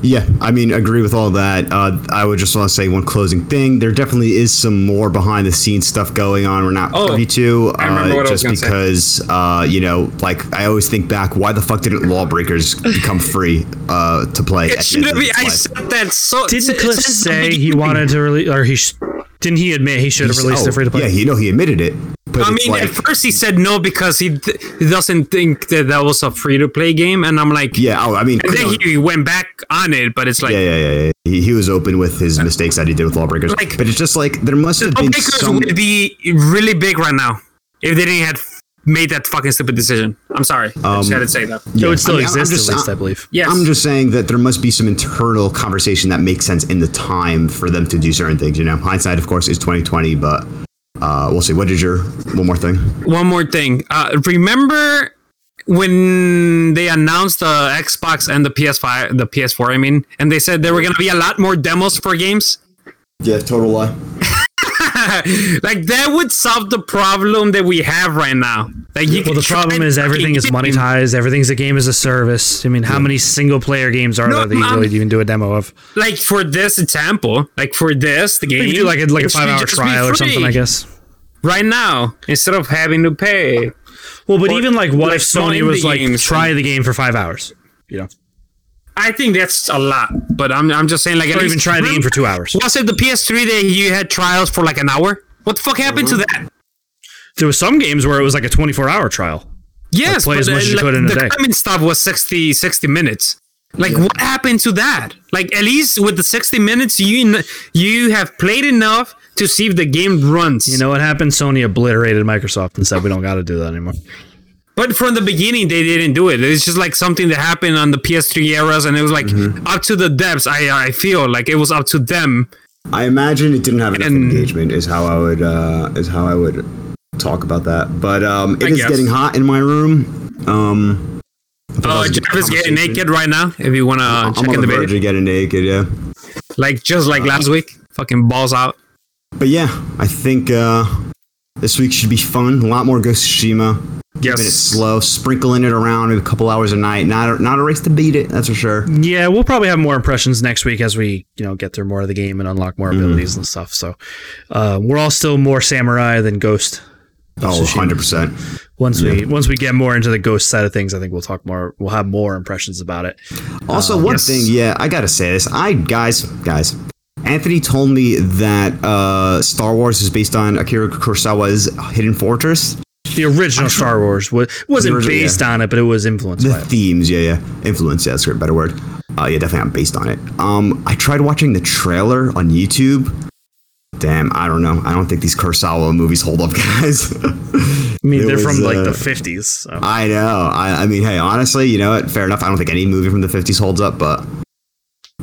Yeah, I mean, agree with all that. Uh, I would just want to say one closing thing. There definitely is some more behind the scenes stuff going on. We're not Oh, privy to, I remember uh, what I was just say. because, uh, you know, like I always think back, why the fuck didn't Lawbreakers become [laughs] free uh, to play? It the should end have of been. I said that so. Didn't Cliff say he wanted to release, or he sh- didn't he admit he should have released oh, it free to play? Yeah, you know, he admitted it. But I mean, like, at first he said no because he, th- he doesn't think that that was a free to play game, and I'm like, yeah, oh, I mean, And then no, he went back on it, but it's like, yeah, yeah, yeah, yeah. He, he was open with his mistakes that he did with Lawbreakers. Like- but it's just like there must have been Lawbreakers some. would be really big right now if they didn't have made that fucking stupid decision. I'm sorry, I just Um, had to say that. it would still I mean, exist just- at least, I believe. Yes, I'm just saying that there must be some internal conversation that makes sense in the time for them to do certain things. You know, hindsight, of course, is 2020, but uh, we'll see. What is your one more thing? one more thing. Uh, remember when they announced the Xbox and the PS5, the PS4, I mean, and they said there were going to be a lot more demos for games? Yeah, total lie. [laughs] [laughs] like that would solve the problem that we have right now. Like, you Well, the problem is everything is monetized. Everything's a game as a service. I mean, how many single player games are No, there that you I'm- really even do a demo of? Like for this example, like for this, the game You do like a like a five hour trial or something, I guess. Right now, instead of having to pay. Well, but Or, even like, what like, if Sony was like, games. try the game for five hours? You know, I think that's a lot, but I'm, I'm just saying like or even try the game for two hours. Was it the PS3 that you had trials for like an hour? What the fuck happened to that? There was some games where it was like a twenty four hour trial. Yes, play but as much uh, as you like, could in a the day. common stuff was 60, 60 minutes. Like, what happened to that? Like, at least with the 60 minutes, you you have played enough to see if the game runs. You know what happened? Sony obliterated Microsoft and said we don't got to do that anymore. But from the beginning, they didn't do it. It's just like something that happened on the PS3 eras, and it was like Mm-hmm. up to the devs. I I feel like it was up to them. I imagine it didn't have enough And- engagement. Is how I would uh, is how I would talk about that. But um, it I is guess. getting hot in my room. Um, Uh, Jeff is getting naked right now. If you want to uh, I'm check on in the the verge of getting naked. Yeah. like just like last week, fucking balls out. But yeah, I think uh, this week should be fun. A lot more Ghost of Tsushima. Yes. Keeping it slow, sprinkling it around maybe a couple hours a night. Not a, not a race to beat it, that's for sure. Yeah, we'll probably have more impressions next week as we, you know, get through more of the game and unlock more abilities and stuff. So, uh, we're all still more samurai than ghost. Oh, 100%. Once we once we get more into the ghost side of things, I think we'll talk more. We'll have more impressions about it. Also, Uh, one yes. thing, yeah, I gotta say this. I guys, guys, Anthony told me that uh, Star Wars is based on Akira Kurosawa's Hidden Fortress. The original Star Wars was, wasn't original, based yeah. on it, but it was influenced The by it. themes, yeah, yeah, influence. Yeah, that's a better word. Uh, yeah, definitely, I'm based on it. Um, I tried watching the trailer on YouTube. Damn, I don't know. I don't think these Kurosawa movies hold up, [laughs] guys. I mean, It they're was, from like uh, the fifties. So. I know. I, I mean, hey, honestly, you know what? Fair enough. I don't think any movie from the 50s holds up, but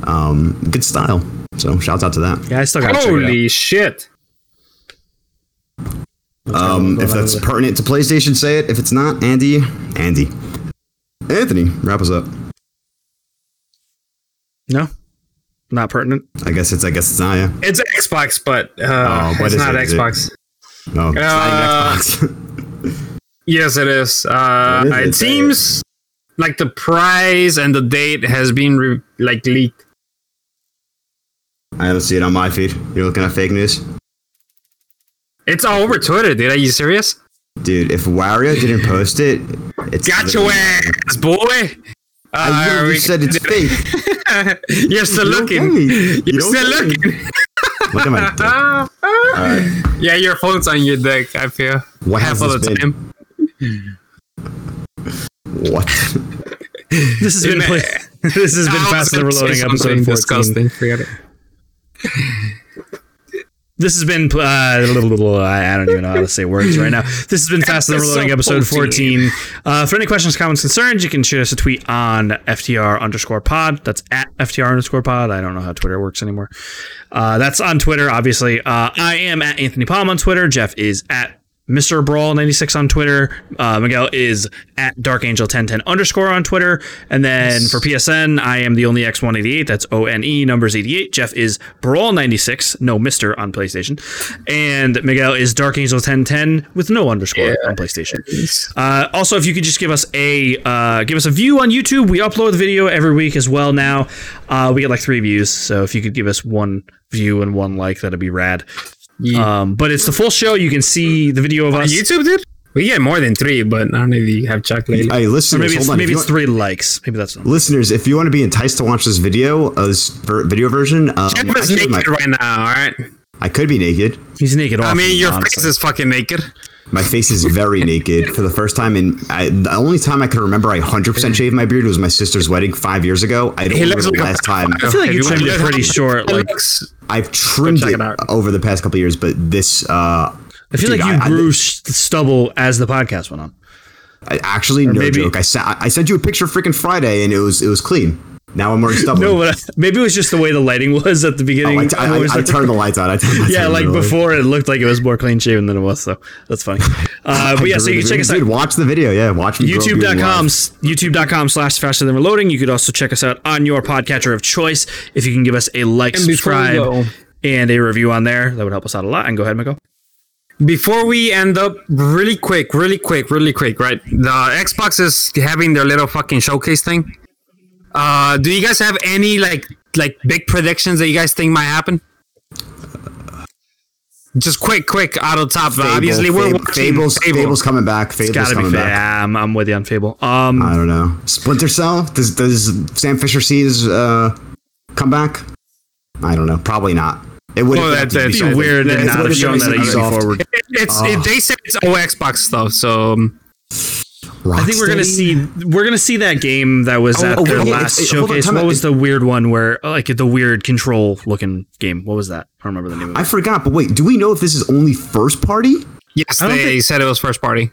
um, good style. So, shouts out to that. yeah, I still got to check it Holy shit! Out. Um, if that's pertinent to PlayStation, say it. If it's not, Andy, Andy, Anthony, wrap us up. no, not pertinent. I guess it's. I guess it's not. Yeah. It's Xbox, but uh, Oh, it's not it- Xbox. No, it's Uh, not Xbox. [laughs] Yes, it is. Uh, What is it it? seems like the price and the date has been re- like leaked. I don't see it on my feed. You're looking at fake news, It's all over Twitter, dude. Are you serious? dude. If Wario didn't post it, it's Got your ass, boy. I Uh, literally we- said it's [laughs] fake. You're still You looking. get. You're You still get looking. Look at my dick. [laughs] Alright. Yeah, your phone's on your dick. I feel What half has of the been? time. What? [laughs] This has been It- play- this has been I was Fast and gonna Reloading episode 14. disgusting. Forget it. This has been uh, little I don't even know how to say words right now. This has been Fast and Reloading episode 14. 14. Uh, for any questions, comments, concerns, you can shoot us a tweet on FTR underscore pod. That's at FTR underscore pod. I don't know how Twitter works anymore. Uh, that's on Twitter, obviously. Uh, I am at Anthony Palm on Twitter. Jeff is at Mr. Brawl 96 on Twitter. Uh, Miguel is at Dark Angel 1010 underscore on Twitter. And then for PSN, I am the only X188. That's O N E numbers 88. Jeff is Brawl 96, no Mr. on PlayStation. And Miguel is Dark Angel 1010 with no underscore on PlayStation. Uh, also, if you could just give us a uh, give us a view on YouTube, we upload the video every week as well. Now uh, we get like three views, so if you could give us one view and one like, that'd be rad. Um, but it's the full show. You can see the video of On us. YouTube, dude. We get more than three, but I don't know if you have checked lately. Hey, Or listeners, maybe it's, hold on. maybe it's want- three likes. Maybe that's listeners, if you want to be enticed to watch this video, uh, this ver- video version, um, I, is could, naked my- right now, all right? I could be naked. he's naked. I mean, your honestly. face is fucking naked. My face is very naked for the first time, and I, the only time I can remember I 100% shaved my beard was my sister's wedding five years ago. I don't He remember the like last time. I feel like you you trimmed it watched pretty short. Like looks- I've trimmed it, it over the past couple of years, but this, uh, I feel dude, like you I- I- grew s stubble as the podcast went on. I, actually, no maybe- joke. I, sa- I sent you a picture freaking Friday, and it was it was clean. Now I'm wearing stubble. No, but maybe it was just the way the lighting was at the Oh, beginning. I, t- I, [laughs] I, I turned the lights on. I turned the lights yeah, on like literally. before it looked like it was more clean shaven than it was. So that's funny. [laughs] Uh, but yeah, so you can check us out. Dude, watch the video. Yeah, watch me. grow a beard youtube.com youtube.com slash faster than reloading you could also check us out on your podcatcher of choice if you can give us a like And subscribe and a review on there that would help us out a lot and go ahead Miko. Before we end up, really quick, really quick, really quick, right? The Xbox is having their little fucking showcase thing. Uh, do you guys have any like like big predictions that you guys think might happen? Just quick, quick, out of top. Fable, Obviously, we're Fable, watching Fable's, Fable. Fable's coming back. Fable's gotta be coming back. Yeah, I'm, I'm with you on fable um I don't know. Splinter Cell. Does does Sam Fisher see his uh, come back? I don't know. Probably not. It would Well, have that- that'd it'd be weird to It's not what have shown is that at on Ubisoft. Ubisoft. It's it, they said it's all Xbox stuff, so um, I think we're gonna see we're gonna see that game that was Oh, at oh, their wait, wait, last wait, hold on, showcase. time What was the weird one where like the weird control looking game? What was that? I don't remember the name of it. I forgot, but wait. Do we know if this is only first party? yes, I they think- said it was first party.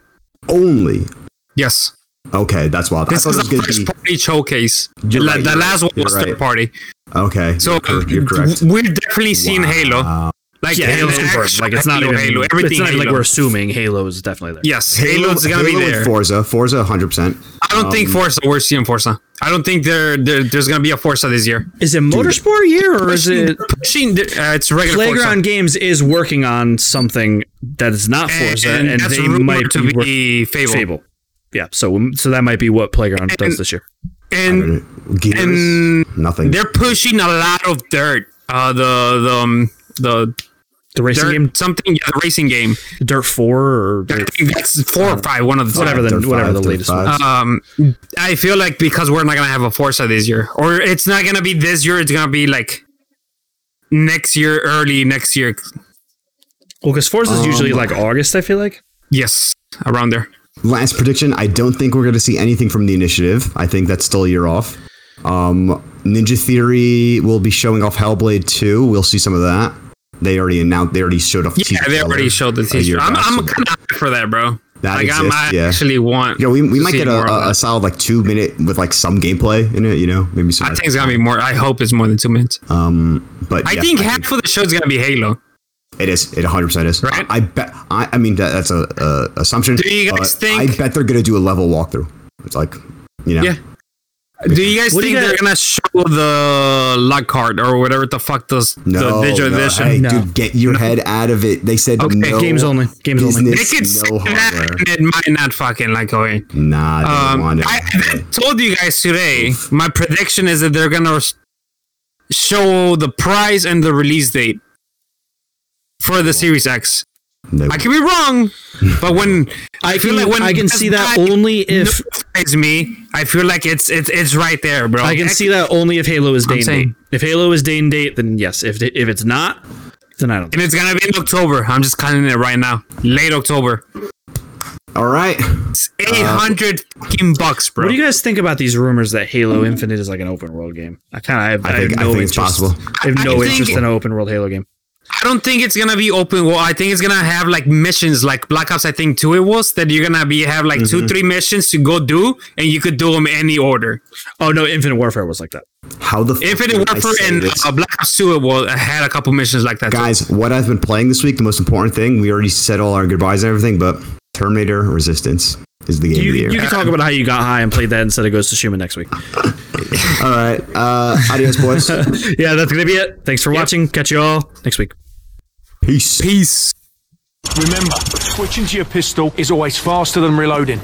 Only. Yes, Okay, that's wild. this I is thought the it was first gonna party showcase. You're La- right, the last right, one was you're third right. party. Okay. So you're, you're correct. we're definitely seeing Halo. Wow. Like yeah, Halo's confirmed. Like it's not Halo, even Halo. it's Everything not even like we're assuming Halo is definitely there. Yes, Halo's gonna Halo be and there. Forza. Forza, 100. percent I don't think Forza. We're seeing Forza. I don't think there, there there's gonna be a Forza this year. Is it motorsport year or is it Pushing, uh, it's regular Playground Forza. Games is working on something that is not Forza, and, and, that's they might to be, be Fable. Fable. Yeah, so so that might be what Playground does this year. And Gears, and nothing. they're pushing a lot of dirt. Uh, the the um, the The racing dirt game, something yeah, the racing game. Dirt Four or I Dirt, that's four or five. One of the whatever the Dirt whatever the latest one. Um, I feel like because we're not gonna have a Forza this year, or it's not gonna be this year. It's gonna be like next year, early next year. Well, because Forza is usually like August. I feel like. Yes, around there. Last prediction. I don't think we're going to see anything from the initiative. I think that's still a year off. Um, Ninja Theory will be showing off Hellblade 2. We'll see some of that. They already announced. They already showed off. the Yeah, they already showed the teaser. I'm, I'm kind of hyped for that, bro. That like exists, I yeah. actually want. Yo, we, we might get a, a, a solid like two minute with like some gameplay in it. You know, maybe some. I think it's gonna be more. I hope it's more than two minutes. Um, but I yeah, think half of the show is gonna be Halo. It is. It 100 percent is. Right? I, I bet. I, I mean, that, that's a, a assumption. Do you guys think- I bet they're gonna do a level walkthrough. It's like, you know, Yeah. Do you guys What think you they're gonna show the Lockhart or whatever the fuck does no, the digital no, edition? Hey, No. dude, get your head out of it. They said Okay, no games only. Games only. They business, could say no that, hardware. and it might not fucking like go in. Nah, they don't Um, want it. I, I told you guys today. My prediction is that they're gonna show the price and the release date for the Series X. No. I could be wrong, but when [laughs] I feel like when I can see that only if notifies me, I feel like it's it's it's right there, bro. I can see that only if Halo is day and date. If Halo is day and date, then yes. If if it's not, then I don't. and it's gonna be in October. I'm just counting it right now, late October. All right, uh, eight hundred fucking bucks, bro. What do you guys think about these rumors that Halo Infinite is like an open world game? I kind of have, I I think- have I no think it's possible. I have I no think- interest in an open world Halo game. I don't think it's gonna be open. Well, I think it's gonna have like missions, like Black Ops. I think two it was that you're gonna be have like Mm-hmm. two, three missions to go do, and you could do them any order. Oh no, Infinite Warfare was like that. How the fuck Infinite did I Warfare and uh, Black Ops Two it was had a couple missions like that. too. guys, what I've been playing this week, the most important thing, we already said all our goodbyes and everything, but Terminator Resistance is the game You, of the year. you can talk about how you got high and played that instead of Ghost of Tsushima next week. [laughs] all right. Uh, adios, boys. [laughs] yeah, that's gonna be it. Thanks for watching. Catch you all next week. Peace. Peace. Remember, switching to your pistol is always faster than reloading.